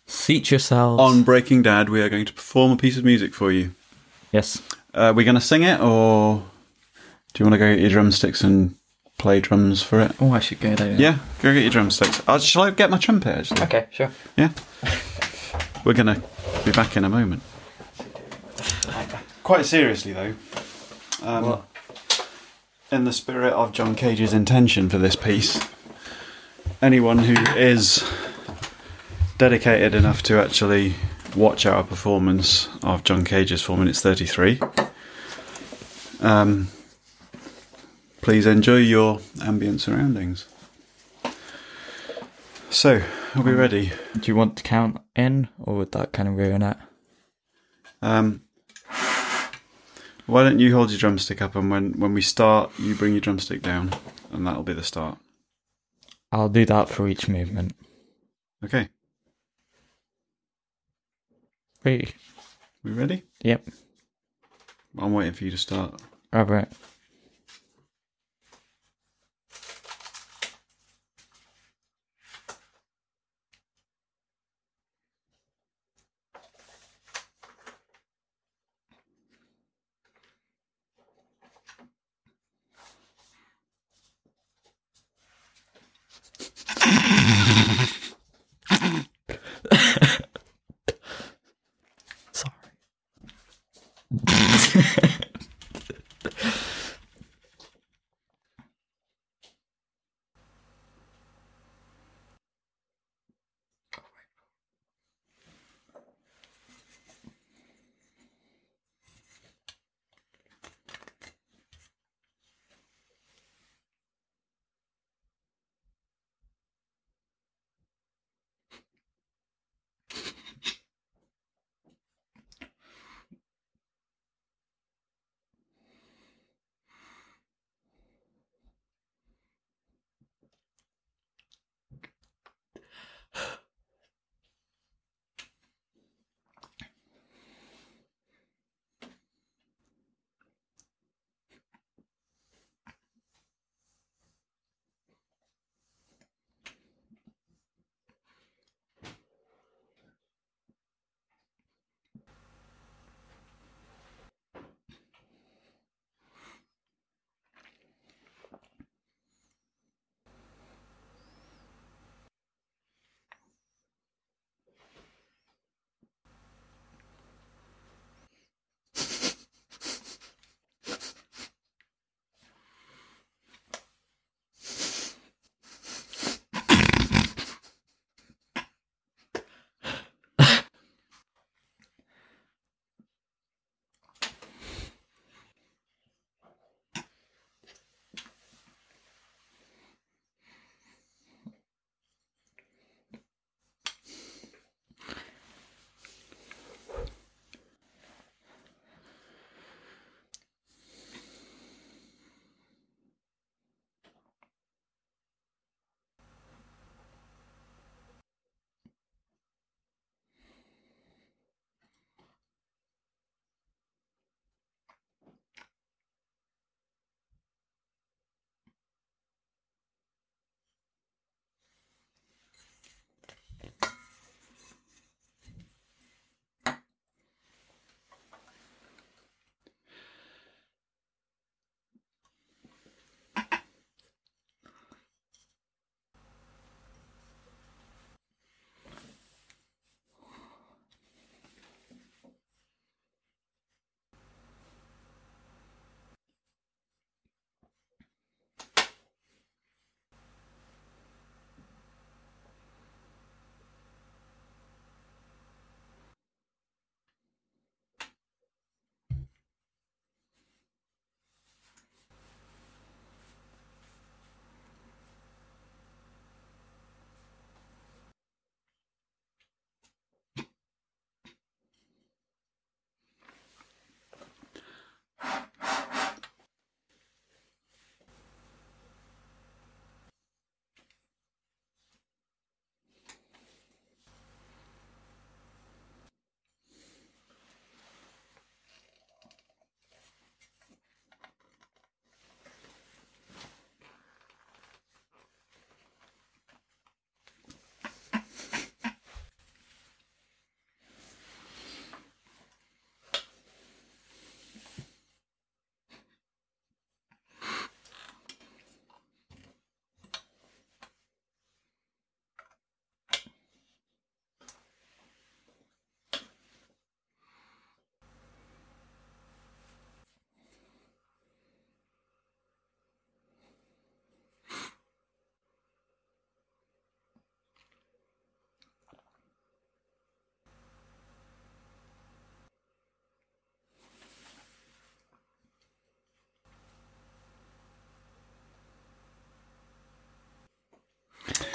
seat yourselves on Breaking Dad, we are going to perform a piece of music for you. Yes. Uh, we're going to sing it, or do you want to go get your drumsticks and play drums for it? Oh, I should go there. Yeah, go get your drumsticks. Uh, shall I get my trumpet, actually? Okay, sure. Yeah. We're going to be back in a moment. Quite seriously, though. Um, What? In the spirit of John Cage's intention for this piece, anyone who is dedicated enough to actually watch our performance of John Cage's 4 minutes 33, um, please enjoy your ambient surroundings. So, are we ready? Do you want to count in, or would that kind of ruin it? Um, why don't you hold your drumstick up, and when, when we start, you bring your drumstick down, and that'll be the start. I'll do that for each movement. Okay, Three. we ready? Yep. I'm waiting for you to start. All right. Sorry.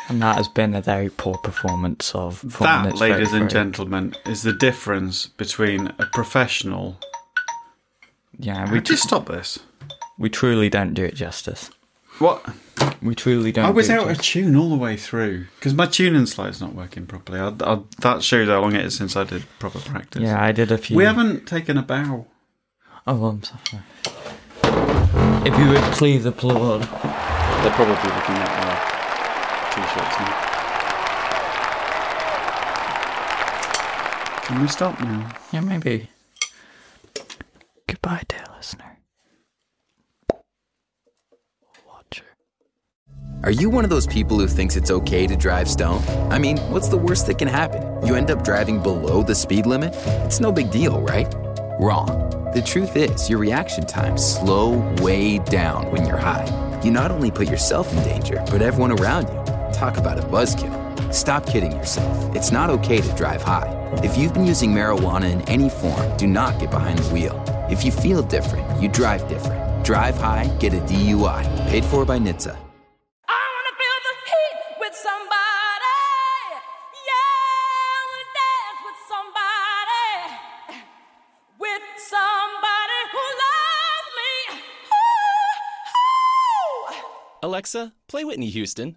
And that has been a very poor performance of four That, minutes ladies and gentlemen, is the difference between a professional. Yeah, We we just stop this. we truly don't do it justice. What? We truly don't. I was do it out of tune all the way through because my tuning slide's not working properly. I, I, that shows how long it is since I did proper practice. Yeah, I did a few. We haven't taken a bow. Oh, I'm sorry. If you would please applaud. They're probably looking at our t-shirts. Can we stop now? Yeah, maybe. Goodbye, dear listener. Watcher. Are you one of those people who thinks it's okay to drive stoned? I mean, what's the worst that can happen? You end up driving below the speed limit? It's no big deal, right? Wrong. The truth is, your reaction times slow way down when you're high. You not only put yourself in danger, but everyone around you. Talk about a buzzkill. Stop kidding yourself. It's not okay to drive high. If you've been using marijuana in any form, do not get behind the wheel. If you feel different, you drive different. Drive high, get a DUI. Paid for by NHTSA. I wanna feel the heat with somebody. Yeah, I wanna dance with somebody. With somebody who loves me. Ooh, ooh. Alexa, play Whitney Houston.